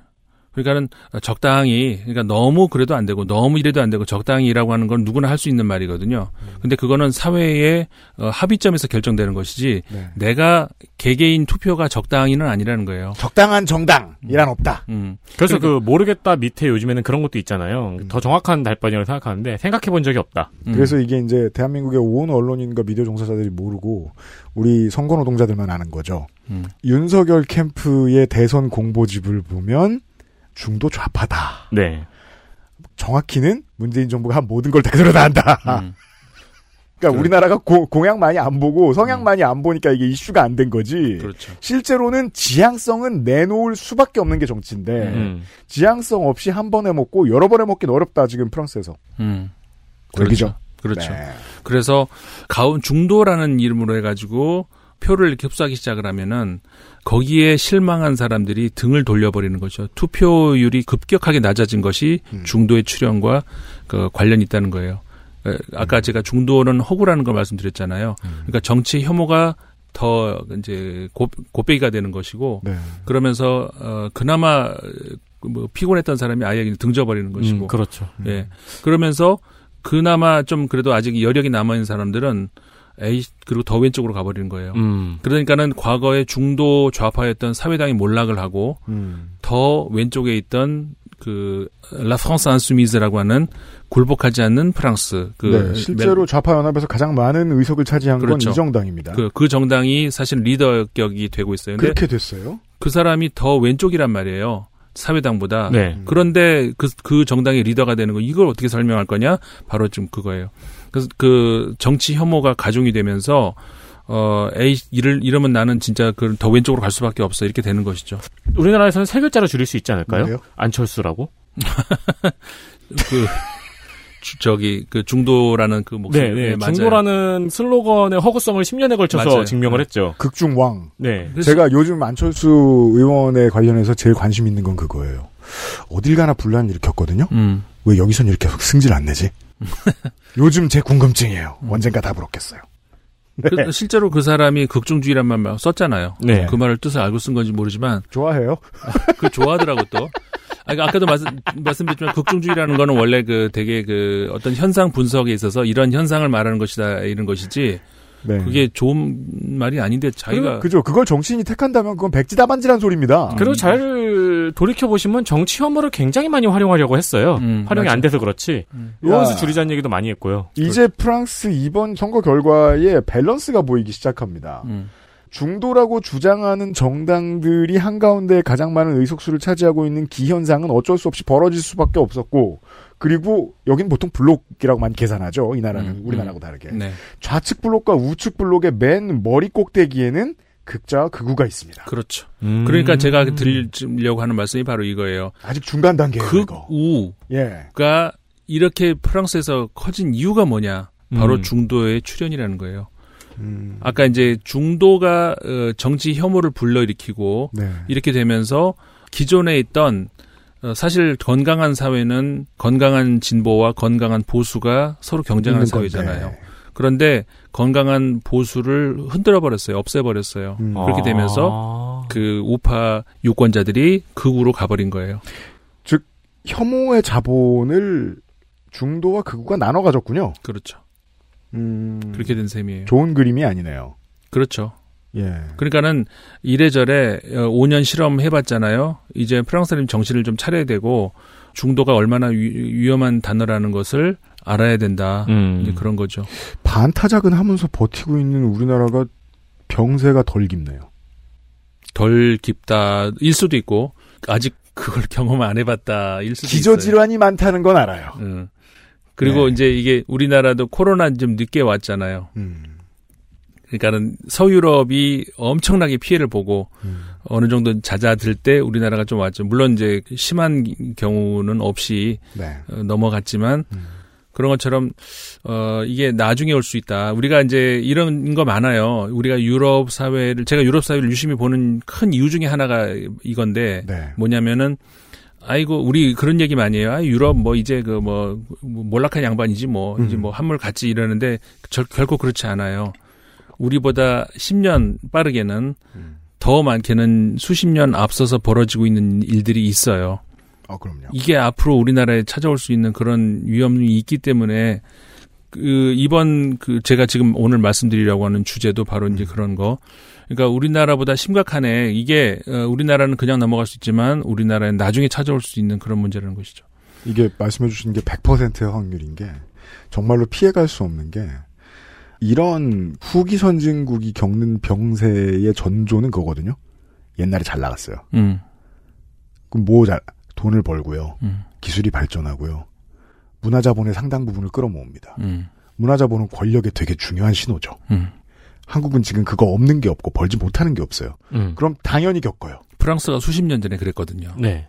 그러니까는 적당히 그러니까 너무 그래도 안 되고 너무 이래도 안 되고 적당히라고 하는 건 누구나 할 수 있는 말이거든요. 근데 그거는 사회의 어, 합의점에서 결정되는 것이지 네. 내가 개개인 투표가 적당히는 아니라는 거예요. 적당한 정당이란 없다. 음. 그래서 그러니까- 그 모르겠다 밑에 요즘에는 그런 것도 있잖아요. 더 정확한 답변이라고 생각하는데 생각해 본 적이 없다. 음. 그래서 이게 이제 대한민국의 온 언론인과 미디어 종사자들이 모르고 우리 선거 노동자들만 아는 거죠. 음. 윤석열 캠프의 대선 공보집을 보면 중도 좌파다. 네. 정확히는 문재인 정부가 한 모든 걸 대선으로 다 한다. 음. 그러니까 우리나라가 고- 공약 많이 안 보고 성향 많이 안 보니까 이게 이슈가 안 된 거지. 그렇죠. 실제로는 지향성은 내놓을 수밖에 없는 게 정치인데 음. 지향성 없이 한 번에 먹고 여러 번에 먹긴 어렵다 지금 프랑스에서. 음. 그 얘기죠. 그렇죠. 네. 그래서 가운 중도라는 이름으로 해가지고 표를 이렇게 흡수하기 시작을 하면은 거기에 실망한 사람들이 등을 돌려버리는 거죠. 투표율이 급격하게 낮아진 것이 음. 중도의 출현과 그 관련이 있다는 거예요. 에, 아까 제가 중도는 허구라는 걸 말씀드렸잖아요. 그러니까 정치 혐오가 더 이제 고, 곱배기가 되는 것이고 네. 그러면서 어 그나마 뭐 피곤했던 사람이 아예 그냥 등져버리는 것이고 음, 그렇죠. 예. 그러면서 그나마 좀 그래도 아직 여력이 남아 있는 사람들은 에이 그리고 더 왼쪽으로 가버리는 거예요. 음. 그러니까는 과거에 중도 좌파였던 사회당이 몰락을 하고 음. 더 왼쪽에 있던 그 라프랑스 안수미즈라고 하는 굴복하지 않는 프랑스 그 네, 실제로 좌파 연합에서 가장 많은 의석을 차지한 그렇죠. 건이 정당입니다. 그, 그 정당이 사실 리더격이 되고 있어요. 그렇게 됐어요. 그 사람이 더 왼쪽이란 말이에요. 사회당보다. 네. 그런데 그, 그 정당의 리더가 되는 거, 이걸 어떻게 설명할 거냐? 바로 좀 그거예요. 그래서 그 정치 혐오가 가중이 되면서, 어, 에이, 이를, 이러면 나는 진짜 그 더 왼쪽으로 갈 수밖에 없어. 이렇게 되는 것이죠. 우리나라에서는 세 글자로 줄일 수 있지 않을까요? 뭔데요? 안철수라고? 그, 주- 저기 그 중도라는 그 목소리. 네, 네. 맞아요. 중도라는 슬로건의 허구성을 10년에 걸쳐서 맞아요. 증명을 네. 했죠. 극중왕. 네. 제가 요즘 안철수 의원에 관련해서 제일 관심 있는 건 그거예요. 어딜 가나 분란 일으켰거든요. 음. 왜 여기선 이렇게 승질 안 내지? 요즘 제 궁금증이에요. 언젠가 답을 얻겠어요. 네. 그- 실제로 그 사람이 극중주의란 말 썼잖아요. 네. 그 말을 뜻을 알고 쓴 건지 모르지만 좋아해요. 그 좋아하더라고 또. 아, 까 아까도 말씀, 말씀드렸지만 극중주의라는 거는 원래 그 되게 그 어떤 현상 분석에 있어서 이런 현상을 말하는 것이다 이런 것이지 네. 그게 좋은 말이 아닌데 자기가 그, 죠 그걸 정치인이 택한다면 그건 백지다반지란 소리입니다. 그리고 잘 돌이켜 보시면 정치 혐오를 굉장히 많이 활용하려고 했어요. 음, 활용이 맞아. 안 돼서 그렇지. 음. 의원수 야. 줄이자는 얘기도 많이 했고요. 이제 프랑스 이번 선거 결과에 밸런스가 보이기 시작합니다. 음. 중도라고 주장하는 정당들이 한가운데 가장 많은 의석수를 차지하고 있는 기현상은 어쩔 수 없이 벌어질 수밖에 없었고, 그리고 여긴 보통 블록이라고 만 계산하죠. 이 나라는 음, 우리나라하고 음. 다르게. 네. 좌측 블록과 우측 블록의 맨 머리 꼭대기에는 극자와 극우가 있습니다. 그렇죠. 음. 그러니까 제가 드리려고 하는 말씀이 바로 이거예요. 아직 중간 단계예요. 극우가 예. 이렇게 프랑스에서 커진 이유가 뭐냐? 바로 음. 중도의 출현이라는 거예요. 음, 아까 이제 중도가 어, 정치 혐오를 불러일으키고 네. 이렇게 되면서 기존에 있던 어, 사실 건강한 사회는 건강한 진보와 건강한 보수가 서로 경쟁하는. 사회잖아요. 그런데 건강한 보수를 흔들어 버렸어요. 없애 버렸어요. 음. 그렇게 되면서 아. 그 우파 유권자들이 극우로 가버린 거예요. 즉 혐오의 자본을 중도와 극우가 나눠 가졌군요. 그렇죠. 음, 그렇게 된 셈이에요. 좋은 그림이 아니네요. 그렇죠. 예. 그러니까는 이래저래 어, 5년 실험 해봤잖아요. 이제 프랑스는 정신을 좀 차려야 되고 중도가 얼마나 위, 위험한 단어라는 것을 알아야 된다. 음. 이제 그런 거죠. 반타작은 하면서 버티고 있는 우리나라가 병세가 덜 깊네요. 덜 깊다 일 수도 있고 아직 그걸 경험 안 해봤다 일 수도 있어요. 기저질환이 많다는 건 알아요. 음. 그리고 네. 이제 이게 우리나라도 코로나 좀 늦게 왔잖아요. 음. 그러니까는 서유럽이 엄청나게 피해를 보고 음. 어느 정도 잦아들 때 우리나라가 좀 왔죠. 물론 이제 심한 경우는 없이 네. 어, 넘어갔지만 음. 그런 것처럼 어 이게 나중에 올 수 있다. 우리가 이제 이런 거 많아요. 우리가 유럽 사회를 제가 유럽 사회를 유심히 보는 큰 이유 중에 하나가 이건데 네. 뭐냐면은 아이고 우리 그런 얘기 많이 해요. 아 유럽 뭐 이제 그 뭐 몰락한 양반이지 뭐 이제 음. 뭐 한물 같지 이러는데 절, 결코 그렇지 않아요. 우리보다 10년 빠르게는 음. 더 많게는 수십 년 앞서서 벌어지고 있는 일들이 있어요. 어, 그럼요. 이게 앞으로 우리나라에 찾아올 수 있는 그런 위험이 있기 때문에 그 이번 그 제가 지금 오늘 말씀드리려고 하는 주제도 바로 이제 그런 거. 그러니까 우리나라보다 심각하네. 이게 어, 우리나라는 그냥 넘어갈 수 있지만 우리나라는 나중에 찾아올 수 있는 그런 문제라는 것이죠. 이게 말씀해 주신 게 100%의 확률인 게 정말로 피해갈 수 없는 게 이런 후기 선진국이 겪는 병세의 전조는 그거거든요. 옛날에 잘 나갔어요. 음. 그럼 뭐 잘, 돈을 벌고요. 음. 기술이 발전하고요. 문화자본의 상당 부분을 끌어모읍니다. 음. 문화자본은 권력의 되게 중요한 신호죠. 음. 한국은 지금 그거 없는 게 없고 벌지 못하는 게 없어요. 음. 그럼 당연히 겪어요. 프랑스가 수십 년 전에 그랬거든요. 네.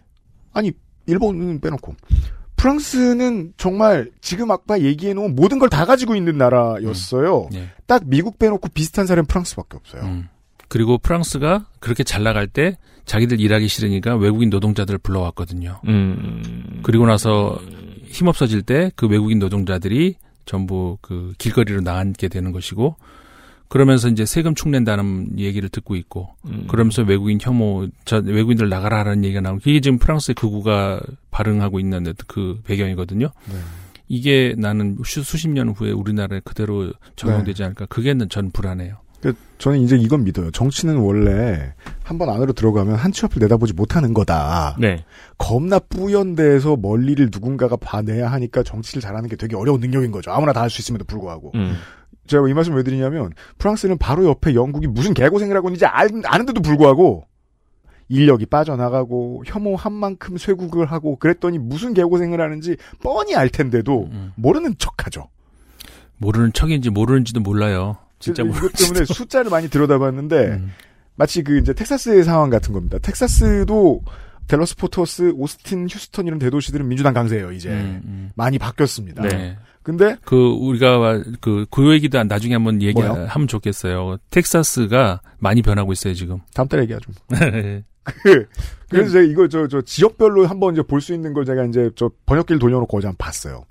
아니 일본은 빼놓고 프랑스는 정말 지금 아까 얘기해 놓은 모든 걸 다 가지고 있는 나라였어요. 네. 딱 미국 빼놓고 비슷한 사례는 프랑스밖에 없어요. 음. 그리고 프랑스가 그렇게 잘 나갈 때 자기들 일하기 싫으니까 외국인 노동자들을 불러왔거든요. 음. 그리고 나서 힘없어질 때 그 외국인 노동자들이 전부 그 길거리로 나앉게 되는 것이고 그러면서 이제 세금 축낸다는 얘기를 듣고 있고 음. 그러면서 외국인 혐오 저 외국인들 나가라라는 얘기가 나오고 이게 지금 프랑스의 극우가 발응하고 있는 그 배경이거든요. 네. 이게 나는 수, 수십 년 후에 우리나라에 그대로 적용되지 않을까. 그게 전 불안해요. 그 저는 이제 이건 믿어요. 정치는 원래 한 번 안으로 들어가면 한치 앞을 내다보지 못하는 거다. 네. 겁나 뿌연 데에서 멀리를 누군가가 봐내야 하니까 정치를 잘하는 게 되게 어려운 능력인 거죠. 아무나 다 할 수 있음에도 불구하고. 음. 제가 이 말씀 왜 드리냐면 프랑스는 바로 옆에 영국이 무슨 개고생을 하고 있는지 알, 아는데도 불구하고 인력이 빠져나가고 혐오한 만큼 쇄국을 하고 그랬더니 무슨 개고생을 하는지 뻔히 알 텐데도 음. 모르는 척하죠. 모르는 척인지 모르는지도 몰라요. 진짜 이것 모르는지. 때문에 숫자를 많이 들여다봤는데 음. 마치 그 이제 텍사스의 상황 같은 겁니다. 텍사스도 델러스 포토스, 오스틴, 휴스턴 이런 대도시들은 민주당 강세예요. 이제 음, 음. 많이 바뀌었습니다. 네. 근데 그 우리가 그 그 얘기도 나중에 한번 뭐요? 얘기하면 좋겠어요. 텍사스가 많이 변하고 있어요 지금. 다음 달에 얘기하죠. 그, 그래서 제가 이거 저, 저 지역별로 한번 이제 볼 수 있는 걸 제가 이제 저 번역기를 돌려놓고 어제 한번 봤어요.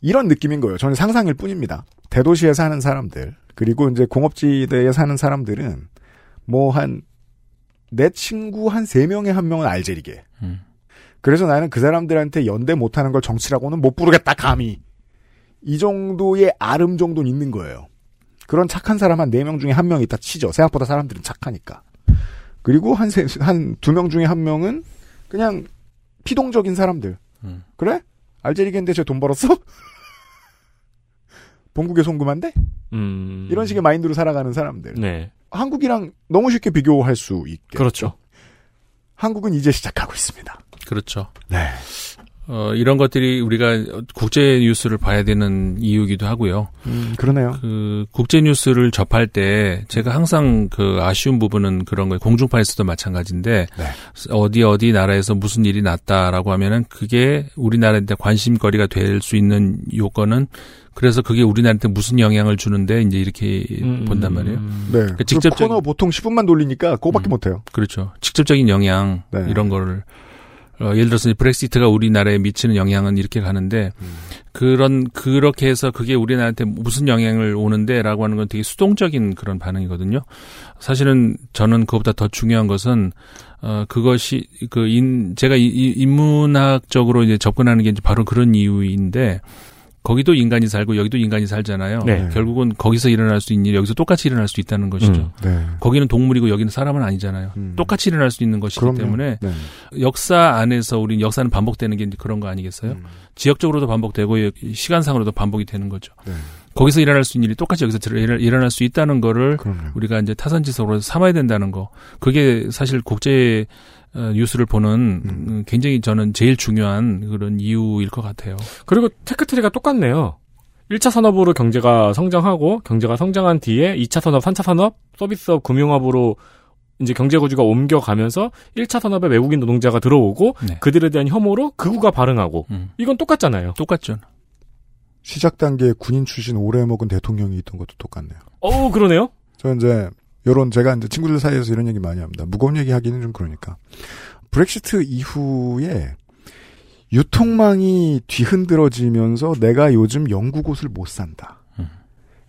이런 느낌인 거예요. 저는 상상일 뿐입니다. 대도시에 사는 사람들, 그리고 이제 공업지대에 사는 사람들은 뭐 한, 내 친구 한 세 명에 한 명은 알제리계. 음. 그래서 나는 그 사람들한테 연대 못하는 걸 정치라고는 못 부르겠다, 감히. 이 정도의 아름 정도는 있는 거예요. 그런 착한 사람 한 네 명 중에 한 명 있다 치죠. 생각보다 사람들은 착하니까. 그리고 한 세, 한 두 명 중에 한 명은 그냥 피동적인 사람들. 음. 그래? 알제리겐데 쟤 돈 벌었어? 본국에 송금한데? 음. 이런 식의 마인드로 살아가는 사람들. 네. 한국이랑 너무 쉽게 비교할 수 있게. 그렇죠. 한국은 이제 시작하고 있습니다. 그렇죠. 네. 어, 이런 것들이 우리가 국제 뉴스를 봐야 되는 이유기도 하고요. 음, 그러네요. 그 국제 뉴스를 접할 때 제가 항상 그 아쉬운 부분은 그런 거예요. 공중파에서도 마찬가지인데 네. 어디 어디 나라에서 무슨 일이 났다라고 하면은 그게 우리나라한테 관심거리가 될 수 있는 요건은 그래서 그게 우리나라한테 무슨 영향을 주는데 이제 이렇게 음, 본단 말이에요. 네. 그그 직접적인 코너 보통 10분만 돌리니까 그거밖에 음. 못해요. 그렇죠. 직접적인 영향 네. 이런 거를 어, 예를 들어서 브렉시트가 우리나라에 미치는 영향은 이렇게 가는데 음. 그런 그렇게 해서 그게 우리나라한테 무슨 영향을 오는데라고 하는 건 되게 수동적인 그런 반응이거든요. 사실은 저는 그것보다 더 중요한 것은 어 그것이 그 인 제가 이- 이 인문학적으로 이제 접근하는 게 이제 바로 그런 이유인데 거기도 인간이 살고 여기도 인간이 살잖아요. 네. 결국은 거기서 일어날 수 있는 일 여기서 똑같이 일어날 수 있다는 것이죠. 음. 네. 거기는 동물이고 여기는 사람은 아니잖아요. 음. 똑같이 일어날 수 있는 것이기 그럼요. 때문에 네. 역사 안에서 우리 역사는 반복되는 게 그런 거 아니겠어요? 음. 지역적으로도 반복되고 시간상으로도 반복이 되는 거죠. 네. 거기서 일어날 수 있는 일이 똑같이 여기서 일어- 일어날 수 있다는 거를 그럼요. 우리가 이제 타산지석으로 삼아야 된다는 거. 그게 사실 국제 어, 뉴스를 보는 음. 음, 굉장히 저는 제일 중요한 그런 이유일 것 같아요. 그리고 tech tree가 똑같네요. 1차 산업으로 경제가 성장하고 경제가 성장한 뒤에 2차 산업, 3차 산업, 서비스업, 금융업으로 이제 경제 구조가 옮겨가면서 1차 산업에 외국인 노동자가 들어오고 네. 그들에 대한 혐오로 극우가 반응하고 음. 이건 똑같잖아요. 똑같죠. 시작 단계에 군인 출신 오래 해먹은 대통령이 있던 것도 똑같네요. 어우 그러네요. 저 이제 요런 제가 이제 친구들 사이에서 이런 얘기 많이 합니다. 무거운 얘기 하기는 좀 그러니까. 브렉시트 이후에 유통망이 뒤흔들어지면서 내가 요즘 영국 옷을 못 산다. 음.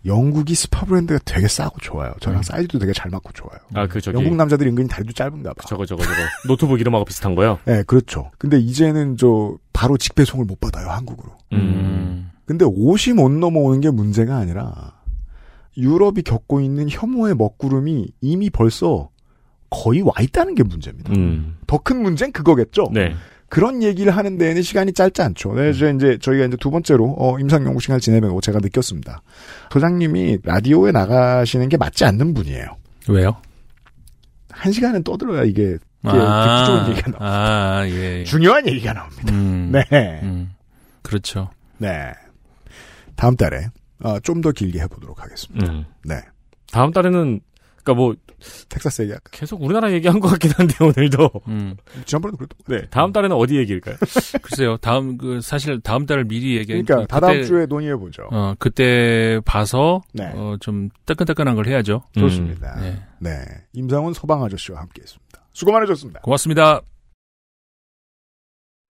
영국이 스파 브랜드가 되게 싸고 좋아요. 저랑 음. 사이즈도 되게 잘 맞고 좋아요. 아 그 저기 영국 남자들이 은근히 다리도 짧은가 봐. 저거 저거 저거 노트북 이름하고 비슷한 거요. 네, 그렇죠. 근데 이제는 저 바로 직배송을 못 받아요, 한국으로. 음. 근데 옷이 못 넘어오는 게 문제가 아니라 유럽이 겪고 있는 혐오의 먹구름이 이미 벌써 거의 와 있다는 게 문제입니다. 음. 더큰 문제는 그거겠죠. 네. 그런 얘기를 하는 데에는 시간이 짧지 않죠. 네, 이제 이제 저희가 이제 두 번째로 어, 임상연구 시간을 지내면서 제가 느꼈습니다. 소장님이 라디오에 나가시는 게 맞지 않는 분이에요. 왜요? 한 시간은 떠들어야 이게, 듣기 좋은 얘기가 나옵니다. 아, 예. 예. 중요한 얘기가 나옵니다. 음. 네, 음. 그렇죠. 네. 다음 달에 어, 좀더 길게 해보도록 하겠습니다. 음. 네, 다음 달에는 그러니까 뭐 텍사스 얘기 할까? 계속 우리나라 얘기한 것 같긴 한데 오늘도. 음. 지난번에도 그랬던 것 네. 다음 달에는 어디 얘기일까요? 글쎄요. 다음 그 사실 다음 달을 미리 얘기해 그러니까 다다음 주에 논의해 보죠. 어, 그때 봐서 네. 어, 좀 따끈따끈한 걸 해야죠. 좋습니다. 네. 네, 임상훈 서방 아저씨와 함께했습니다. 수고 많으셨습니다. 고맙습니다.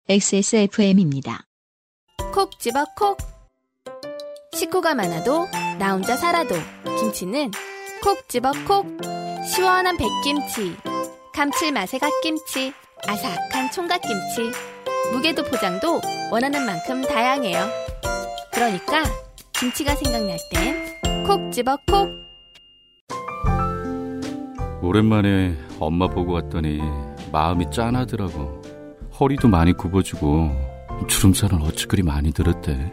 XSFM입니다. 콕 집어 콕. 식구가 많아도 나 혼자 살아도 김치는 콕 집어 콕. 시원한 백김치, 감칠맛의 갓김치, 아삭한 총각김치. 무게도 포장도 원하는 만큼 다양해요. 그러니까 김치가 생각날 땐 콕 집어 콕. 오랜만에 엄마 보고 왔더니 마음이 짠하더라고. 허리도 많이 굽어지고 주름살은 어찌 그리 많이 들었대.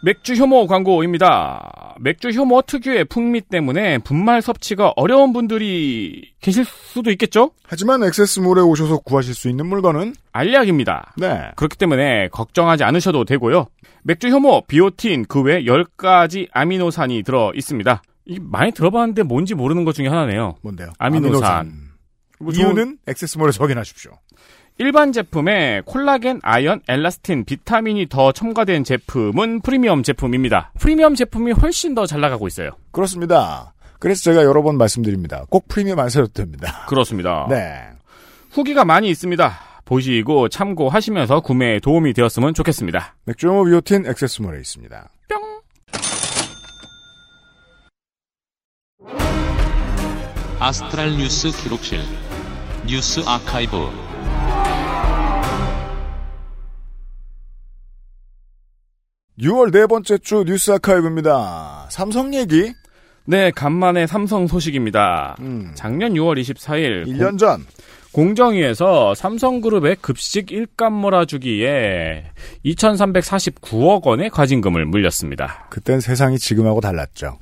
맥주 효모 광고입니다. 맥주 효모 특유의 풍미 때문에 분말 섭취가 어려운 분들이 계실 수도 있겠죠? 하지만 XS몰에 오셔서 구하실 수 있는 물건은 알약입니다. 네. 그렇기 때문에 걱정하지 않으셔도 되고요. 맥주 효모, 비오틴, 그 외 10가지 아미노산이 들어 있습니다. 이 많이 들어봤는데 뭔지 모르는 것 중에 하나네요. 뭔데요? 아미노산. 뭐 좋은- 이유는 액세스몰에서 확인하십시오. 일반 제품에 콜라겐, 아연, 엘라스틴, 비타민이 더 첨가된 제품은 프리미엄 제품입니다. 프리미엄 제품이 훨씬 더 잘 나가고 있어요. 그렇습니다. 그래서 제가 여러 번 말씀드립니다. 꼭 프리미엄 안 사도 됩니다. 그렇습니다. 네. 후기가 많이 있습니다. 보시고 참고하시면서 구매에 도움이 되었으면 좋겠습니다. 맥주효모 비오틴 액세스몰에 있습니다. 아스트랄 뉴스 기록실 뉴스 아카이브 6월 네 번째 주 뉴스 아카이브입니다. 삼성 얘기. 네, 간만에 삼성 소식입니다. 음. 작년 6월 24일 1년 전 공정위에서 삼성그룹의 급식 일감 몰아주기에 2,349억 원의 과징금을 물렸습니다. 그땐 세상이 지금하고 달랐죠.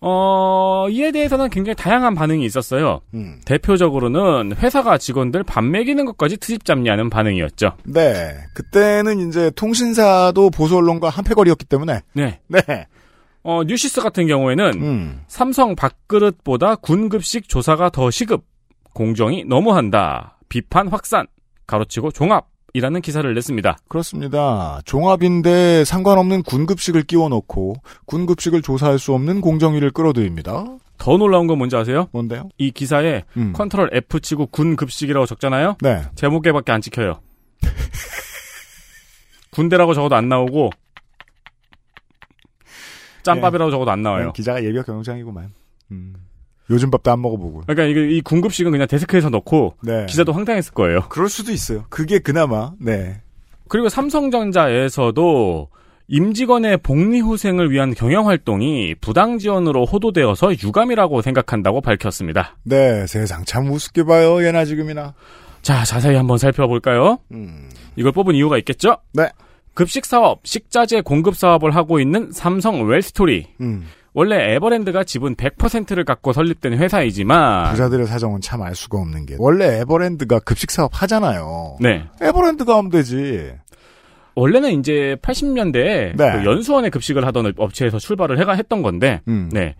어, 이에 대해서는 굉장히 다양한 반응이 있었어요. 음. 대표적으로는 회사가 직원들 밥 먹이는 것까지 트집 잡냐는 반응이었죠. 네. 그때는 이제 통신사도 보수 언론과 한패거리였기 때문에 네. 네. 어, 뉴시스 같은 경우에는 음. 삼성 밥그릇보다 군급식 조사가 더 시급, 공정이 너무한다, 비판 확산, 가로치고 종합 이라는 기사를 냈습니다. 그렇습니다. 종합인데 상관없는 군급식을 끼워놓고 군급식을 조사할 수 없는 공정위를 끌어들입니다. 더 놀라운 건 뭔지 아세요? 뭔데요? 이 기사에 음. 컨트롤 F 치고 군급식이라고 적잖아요? 네. 제목에밖에 안 찍혀요. 군대라고 적어도 안 나오고 짬밥이라고 적어도 안 나와요. 기자가 예비역 경영장이구만. 음. 요즘 밥도 안 먹어보고. 그러니까 이게 이 군급식은 그냥 데스크에서 넣고 네. 기자도 황당했을 거예요. 그럴 수도 있어요. 그게 그나마 네. 그리고 삼성전자에서도 임직원의 복리후생을 위한 경영활동이 부당 지원으로 호도되어서 유감이라고 생각한다고 밝혔습니다. 네, 세상 참 우습게 봐요. 예나 지금이나. 자, 자세히 한번 살펴볼까요? 음. 이걸 뽑은 이유가 있겠죠? 네. 급식 사업, 식자재 공급 사업을 하고 있는 삼성 웰스토리. 음. 원래 에버랜드가 지분 100%를 갖고 설립된 회사이지만 부자들의 사정은 참 알 수가 없는 게 원래 에버랜드가 급식 사업 하잖아요. 네. 에버랜드가 하면 되지. 원래는 이제 80년대에 네. 그 연수원에 급식을 하던 업체에서 출발을 해가 했던 건데 음. 네.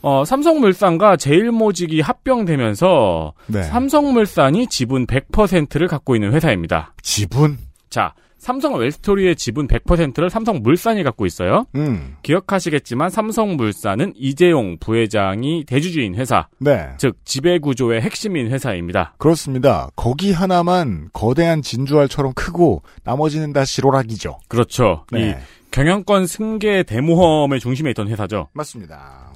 어, 삼성물산과 제일모직이 합병되면서 네. 삼성물산이 지분 100%를 갖고 있는 회사입니다. 지분? 자, 삼성 웰스토리의 지분 100%를 삼성물산이 갖고 있어요. 음. 기억하시겠지만 삼성물산은 이재용 부회장이 대주주인 회사, 네. 즉 지배 구조의 핵심인 회사입니다. 그렇습니다. 거기 하나만 거대한 진주알처럼 크고 나머지는 다 시로락이죠. 그렇죠. 네. 이 경영권 승계 대모험의 중심에 있던 회사죠. 맞습니다.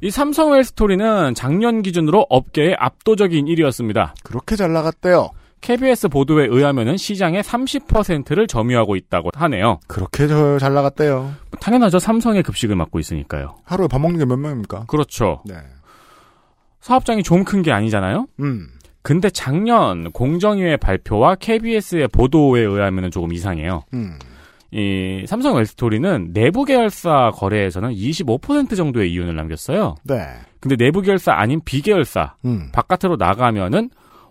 이 삼성 웰스토리는 작년 기준으로 업계의 압도적인 1위였습니다. 그렇게 잘 나갔대요. KBS 보도에 의하면은 시장의 30%를 점유하고 있다고 하네요. 그렇게 저잘 나갔대요. 당연하죠. 삼성의 급식을 맡고 있으니까요. 하루에 밥 먹는 게 몇 명입니까? 그렇죠. 네. 사업장이 좀 큰 게 아니잖아요. 음. 근데 작년 공정위의 발표와 KBS의 보도에 의하면 조금 이상해요. 음. 이 삼성 웰스토리는 내부 계열사 거래에서는 25% 정도의 이윤을 남겼어요. 네. 근데 내부 계열사 아닌 비계열사 음. 바깥으로 나가면은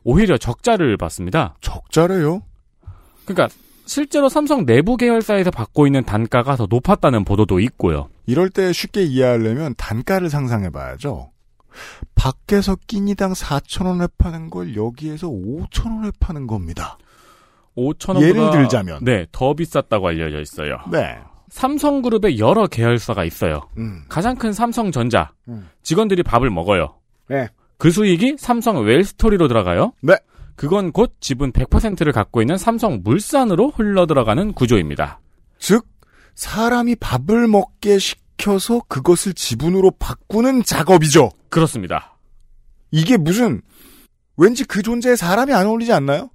오히려 적자를 받습니다. 적자래요? 그러니까 실제로 삼성 내부 계열사에서 받고 있는 단가가 더 높았다는 보도도 있고요. 이럴 때 쉽게 이해하려면 단가를 상상해 봐야죠. 밖에서 끼니당 4,000원에 파는 걸 여기에서 5,000원에 파는 겁니다. 5천 원 예를 들자면. 네, 더 비쌌다고 알려져 있어요. 네. 삼성그룹의 여러 계열사가 있어요. 음. 가장 큰 삼성전자. 음. 직원들이 밥을 먹어요. 네. 그 수익이 삼성 웰스토리로 들어가요. 네. 그건 곧 지분 100%를 갖고 있는 삼성 물산으로 흘러들어가는 구조입니다. 즉 사람이 밥을 먹게 시켜서 그것을 지분으로 바꾸는 작업이죠. 그렇습니다. 이게 무슨 왠지 그 존재에 사람이 안 어울리지 않나요?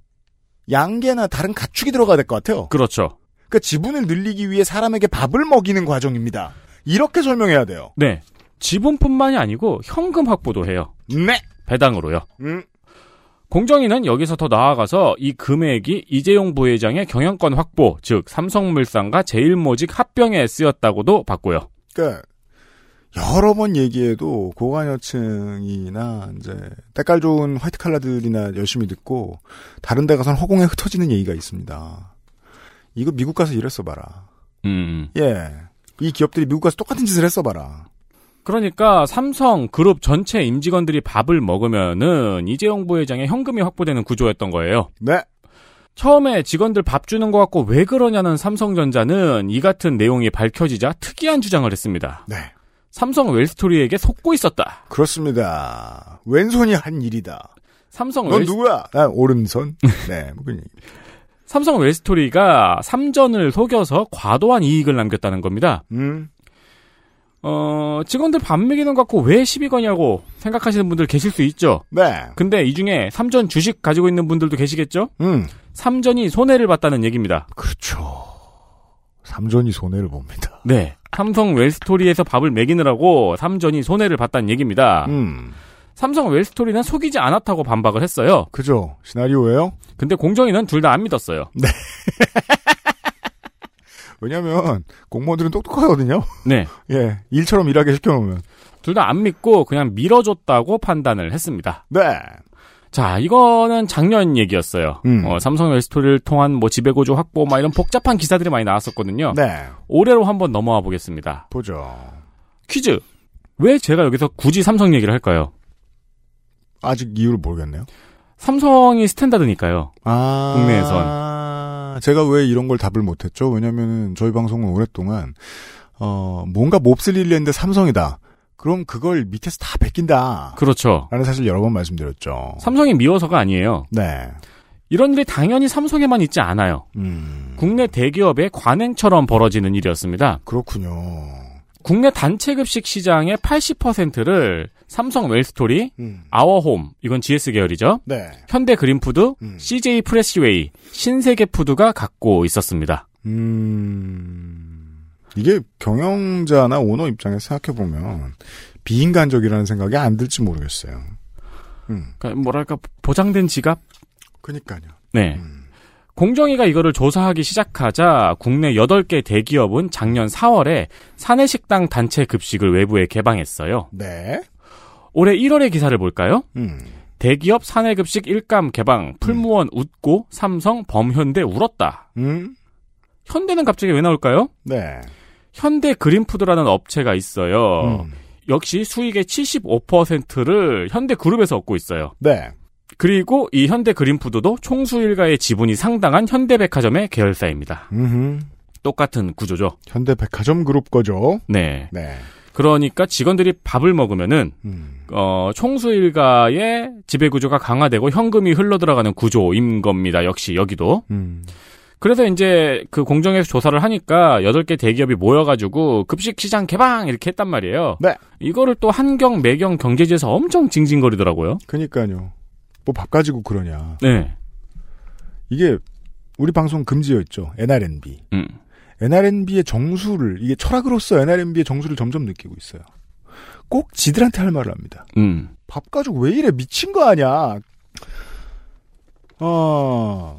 양계나 다른 가축이 들어가야 될 것 같아요. 그렇죠. 그러니까 지분을 늘리기 위해 사람에게 밥을 먹이는 과정입니다. 이렇게 설명해야 돼요. 네. 지분뿐만이 아니고 현금 확보도 해요. 네. 배당으로요. 음. 공정위는 여기서 더 나아가서 이 금액이 이재용 부회장의 경영권 확보, 즉 삼성물산과 제일모직 합병에 쓰였다고도 봤고요. 그러니까 여러 번 얘기해도 고관여층이나 이제 때깔 좋은 화이트 칼라들이나 열심히 듣고 다른 데 가서는 허공에 흩어지는 얘기가 있습니다. 이거 미국 가서 일했어 봐라. 음. 예. 이 기업들이 미국 가서 똑같은 짓을 했어 봐라. 그러니까 삼성 그룹 전체 임직원들이 밥을 먹으면은 이재용 부회장의 현금이 확보되는 구조였던 거예요. 네. 처음에 직원들 밥 주는 것 같고 왜 그러냐는 삼성전자는 이 같은 내용이 밝혀지자 특이한 주장을 했습니다. 네. 삼성 웰스토리에게 속고 있었다. 그렇습니다. 왼손이 한 일이다. 삼성 넌 웰스- 누구야? 난 오른손. 네. 뭐. 삼성 웰스토리가 삼전을 속여서 과도한 이익을 남겼다는 겁니다. 음. 어, 직원들 밥 먹이는 것 갖고 왜 시비 거냐고 생각하시는 분들 계실 수 있죠. 네. 근데 이 중에 삼전 주식 가지고 있는 분들도 계시겠죠? 음. 삼전이 손해를 봤다는 얘기입니다. 그렇죠. 삼전이 손해를 봅니다. 네. 삼성 웰스토리에서 밥을 먹이느라고 삼전이 손해를 봤다는 얘기입니다. 음. 삼성 웰스토리는 속이지 않았다고 반박을 했어요. 그죠. 시나리오예요? 근데 공정위는 둘 다 안 믿었어요. 왜냐면 공무원들은 똑똑하거든요. 네. 예. 일처럼 일하게 시켜놓으면. 둘 다 안 믿고 그냥 밀어줬다고 판단을 했습니다. 네. 자, 이거는 작년 얘기였어요. 음. 어, 삼성 웰스토리를 통한 뭐 지배구조 확보 막 이런 복잡한 기사들이 많이 나왔었거든요. 네. 올해로 한번 넘어와 보겠습니다. 보죠. 퀴즈. 왜 제가 여기서 굳이 삼성 얘기를 할까요? 아직 이유를 모르겠네요. 삼성이 스탠다드니까요. 아. 국내에선. 제가 왜 이런 걸 답을 못했죠? 왜냐면은 저희 방송은 오랫동안, 어, 뭔가 몹쓸 일을 했는데 삼성이다. 그럼 그걸 밑에서 다 베낀다. 그렇죠. 라는 사실 여러 번 말씀드렸죠. 삼성이 미워서가 아니에요. 네. 이런 일이 당연히 삼성에만 있지 않아요. 음. 국내 대기업의 관행처럼 벌어지는 일이었습니다. 그렇군요. 국내 단체급식 시장의 80%를 삼성 웰스토리, 아워홈, 이건 GS 계열이죠. 네. 현대 그린푸드, CJ 프레시웨이, 신세계푸드가 갖고 있었습니다. 음. 이게 경영자나 오너 입장에서 생각해 보면 비인간적이라는 생각이 안 들지 모르겠어요. 음. 그러니까 뭐랄까 보장된 지갑? 그니까요. 네. 공정위가 이거를 조사하기 시작하자 국내 8개 대기업은 작년 4월에 사내식당 단체 급식을 외부에 개방했어요. 네. 올해 1월의 기사를 볼까요? 음. 대기업 사내급식 일감 개방, 풀무원 웃고, 삼성, 범현대 울었다. 음. 현대는 갑자기 왜 나올까요? 네. 현대 그린푸드라는 업체가 있어요. 음. 역시 수익의 75%를 현대 그룹에서 얻고 있어요. 네. 그리고 이 현대 그린푸드도 총수 일가의 지분이 상당한 현대백화점의 계열사입니다. 음흠. 똑같은 구조죠. 현대백화점 그룹 거죠. 네. 네. 그러니까 직원들이 밥을 먹으면은 음. 어, 총수 일가의 지배 구조가 강화되고 현금이 흘러 들어가는 구조인 겁니다. 역시 여기도. 음. 그래서 이제 그 공정에서 조사를 하니까 8개 대기업이 모여가지고 급식 시장 개방 이렇게 했단 말이에요. 네. 이거를 또 한경, 매경 경제지에서 엄청 징징거리더라고요. 그니까요. 뭐 밥 가지고 그러냐. 네. 이게 우리 방송 금지였죠. NRNB. 음. NRNB의 정수를 이게 철학으로서 NRNB의 정수를 점점 느끼고 있어요. 꼭 지들한테 할 말을 합니다. 음. 밥 가지고 왜 이래 미친 거 아니야? 어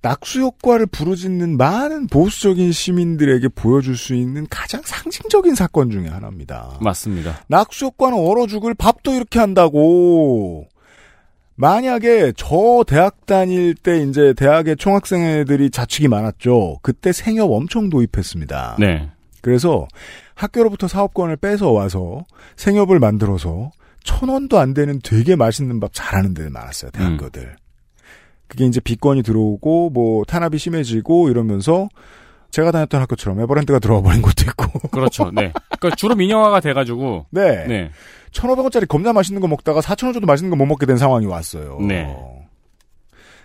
낙수 효과를 부르짖는 많은 보수적인 시민들에게 보여줄 수 있는 가장 상징적인 사건 중에 하나입니다. 맞습니다. 낙수 효과는 얼어 죽을 밥도 이렇게 한다고. 만약에 저 대학 다닐 때 이제 대학의 총학생 애들이 자축이 많았죠. 그때 생협 엄청 도입했습니다. 네. 그래서 학교로부터 사업권을 뺏어 와서 생협을 만들어서 천 원도 안 되는 되게 맛있는 밥 잘하는 데들 많았어요. 대학교들. 그게 이제 비권이 들어오고 뭐 탄압이 심해지고 이러면서 제가 다녔던 학교처럼 에버랜드가 들어와 버린 것도 있고. 그렇죠. 네. 그러니까 주로 민영화가 돼가지고. 네. 네. 1,500원짜리 겁나 맛있는 거 먹다가 4,000원 줘도 맛있는 거 못 먹게 된 상황이 왔어요. 네.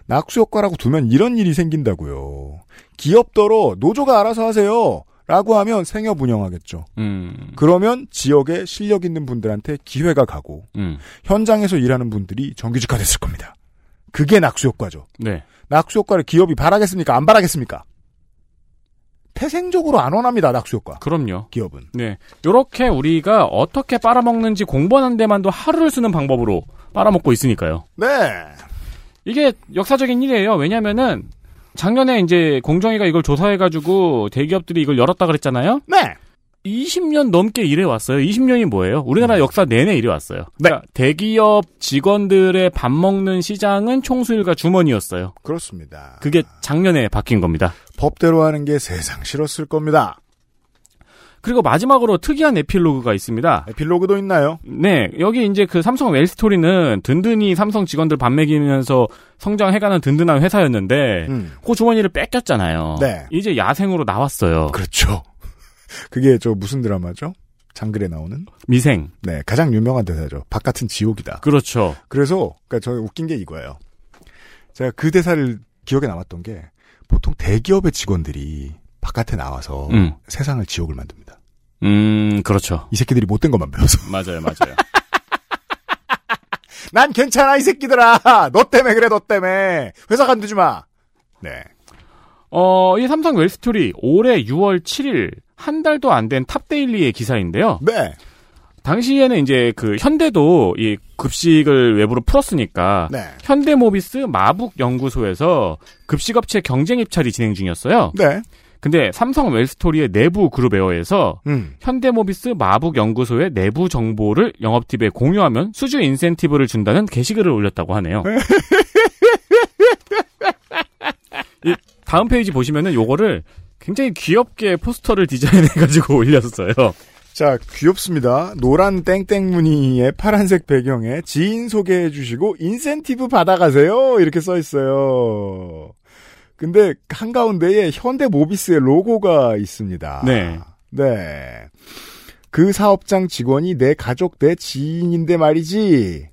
낙수 효과라고 두면 이런 일이 생긴다고요. 기업더러 노조가 알아서 하세요. 라고 하면 생협 운영하겠죠. 음. 그러면 지역에 실력 있는 분들한테 기회가 가고 음. 현장에서 일하는 분들이 정규직화 됐을 겁니다. 그게 낙수 효과죠. 네. 낙수 효과를 기업이 바라겠습니까? 안 바라겠습니까? 태생적으로 안 원합니다. 낙수 효과. 그럼요. 기업은. 네. 요렇게 우리가 어떻게 빨아먹는지 공부하는 데만도 하루를 쓰는 방법으로 빨아먹고 있으니까요. 네. 이게 역사적인 일이에요. 왜냐면은 작년에 이제 공정위가 이걸 조사해가지고 대기업들이 이걸 열었다 그랬잖아요. 네. 20년 넘게 일해 왔어요. 20년이 뭐예요? 우리나라 역사 내내 일해 왔어요. 그러니까 대기업 직원들의 밥 먹는 시장은 총수일과 주머니였어요. 그렇습니다. 그게 작년에 바뀐 겁니다. 법대로 하는 게 세상 싫었을 겁니다. 그리고 마지막으로 특이한 에필로그가 있습니다. 에필로그도 있나요? 네, 여기 이제 그 삼성 웰스토리는 든든히 삼성 직원들 밥 먹이면서 성장해가는 든든한 회사였는데, 음. 그 주머니를 뺏겼잖아요. 네. 이제 야생으로 나왔어요. 그렇죠. 그게 저 무슨 드라마죠? 장글에 나오는? 미생. 네, 가장 유명한 대사죠. 바깥은 지옥이다. 그렇죠. 그래서 그러니까 저 웃긴 게 이거예요. 제가 그 대사를 기억에 남았던 게 보통 대기업의 직원들이 바깥에 나와서 음. 세상을 지옥을 만듭니다. 음, 그렇죠. 이 새끼들이 못된 것만 배워서. 맞아요, 맞아요. 난 괜찮아 이 새끼들아. 너 때문에 그래 너 때문에. 회사 간두지 마. 네. 어, 이 삼성 웰스토리 올해 6월 7일 한 달도 안 된 탑데일리의 기사인데요. 네. 당시에는 이제 그 현대도 이 급식을 외부로 풀었으니까 네. 현대모비스 마북 연구소에서 급식업체 경쟁 입찰이 진행 중이었어요. 네. 근데 삼성 웰스토리의 내부 그룹웨어에서 음. 현대모비스 마북 연구소의 내부 정보를 영업팀에 공유하면 수주 인센티브를 준다는 게시글을 올렸다고 하네요. 이 다음 페이지 보시면은 요거를 굉장히 귀엽게 포스터를 디자인해가지고 올렸어요. 자, 귀엽습니다. 노란 땡땡 무늬의 파란색 배경에 지인 소개해 주시고 인센티브 받아가세요. 이렇게 써 있어요. 근데 한가운데에 현대 모비스의 로고가 있습니다. 네. 네. 그 사업장 직원이 내 가족, 내 지인인데 말이지.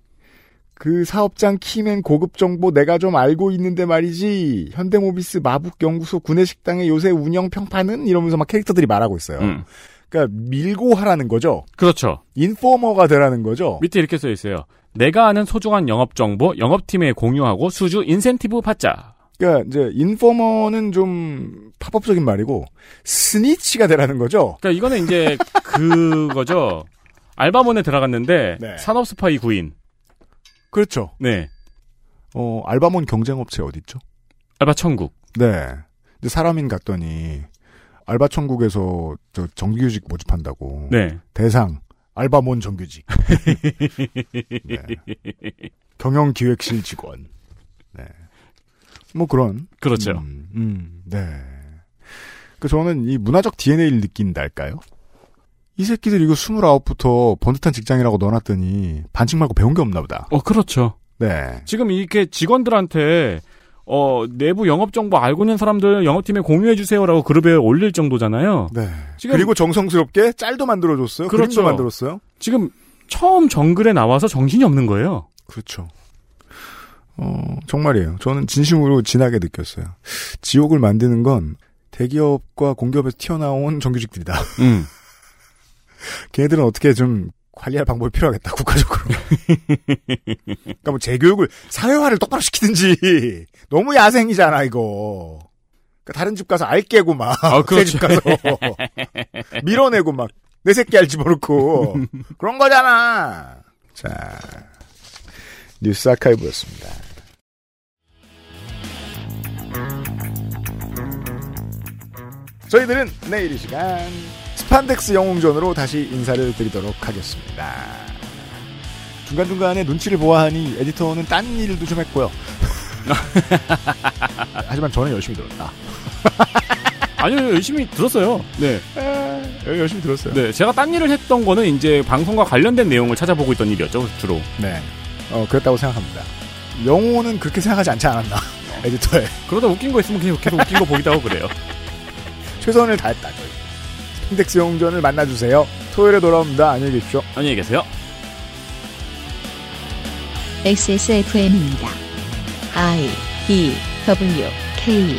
그 사업장 키맨 고급 정보 내가 좀 알고 있는데 말이지. 현대모비스 마북연구소 구내식당의 요새 운영 평판은 이러면서 막 캐릭터들이 말하고 있어요. 음. 그러니까 밀고 하라는 거죠. 그렇죠. 인포머가 되라는 거죠. 밑에 이렇게 써 있어요. 내가 아는 소중한 영업 정보 영업팀에 공유하고 수주 인센티브 받자. 그러니까 이제 인포머는 좀 팝업적인 말이고 스니치가 되라는 거죠. 그러니까 이거는 이제 그거죠. 알바몬에 들어갔는데 네. 산업 스파이 구인. 그렇죠. 네. 어, 알바몬 경쟁업체 어디 있죠? 알바 천국. 네. 근데 사람인 갔더니 알바 천국에서 저 정규직 모집한다고. 네. 대상 알바몬 정규직. 네. 경영기획실 직원. 네. 뭐 그런. 그렇죠. 음, 음, 네. 그 저는 이 문화적 DNA를 느낀달까요? 이 새끼들 이거 29부터 번듯한 직장이라고 넣어놨더니 반칙 말고 배운 게 없나 보다. 어, 그렇죠. 네. 지금 이렇게 직원들한테 어, 내부 영업 정보 알고 있는 사람들 영업팀에 공유해 주세요라고 그룹에 올릴 정도잖아요. 네. 지금 그리고 정성스럽게 짤도 만들어줬어요. 그렇죠. 그림도 만들었어요. 지금 처음 정글에 나와서 정신이 없는 거예요. 그렇죠. 어, 정말이에요. 저는 진심으로 진하게 느꼈어요. 지옥을 만드는 건 대기업과 공기업에서 튀어나온 정규직들이다. 음. 걔네들은 어떻게 좀 관리할 방법이 필요하겠다, 국가적으로. 그러니까 뭐 재교육을, 사회화를 똑바로 시키든지. 너무 야생이잖아, 이거. 그러니까 다른 집 가서 알 깨고 막. 아, 그렇죠. 집 가서. 밀어내고 막. 내 새끼 알 집어넣고. 그런 거잖아. 자. 뉴스 아카이브였습니다. 저희들은 내일 이 시간 스판덱스 영웅전으로 다시 인사를 드리도록 하겠습니다. 중간중간에 눈치를 보아하니 에디터는 딴 일도 좀 했고요. 하지만 저는 열심히 들었다. 아니요, 열심히 들었어요. 네. 에, 열심히 들었어요. 네, 제가 딴 일을 했던 거는 이제 방송과 관련된 내용을 찾아보고 있던 일이었죠, 주로. 네. 어, 그랬다고 생각합니다. 영호는 그렇게 생각하지 않지 않았나. 에디터에. 그러다 웃긴 거 있으면 계속, 계속 웃긴 거 보기도 하고 그래요. 최선을 다했다. 저희. 스판덱스 영웅전을 만나주세요. 토요일에 돌아옵니다. 안녕히 계십시오. 안녕히 계세요. XSFM입니다. I D W K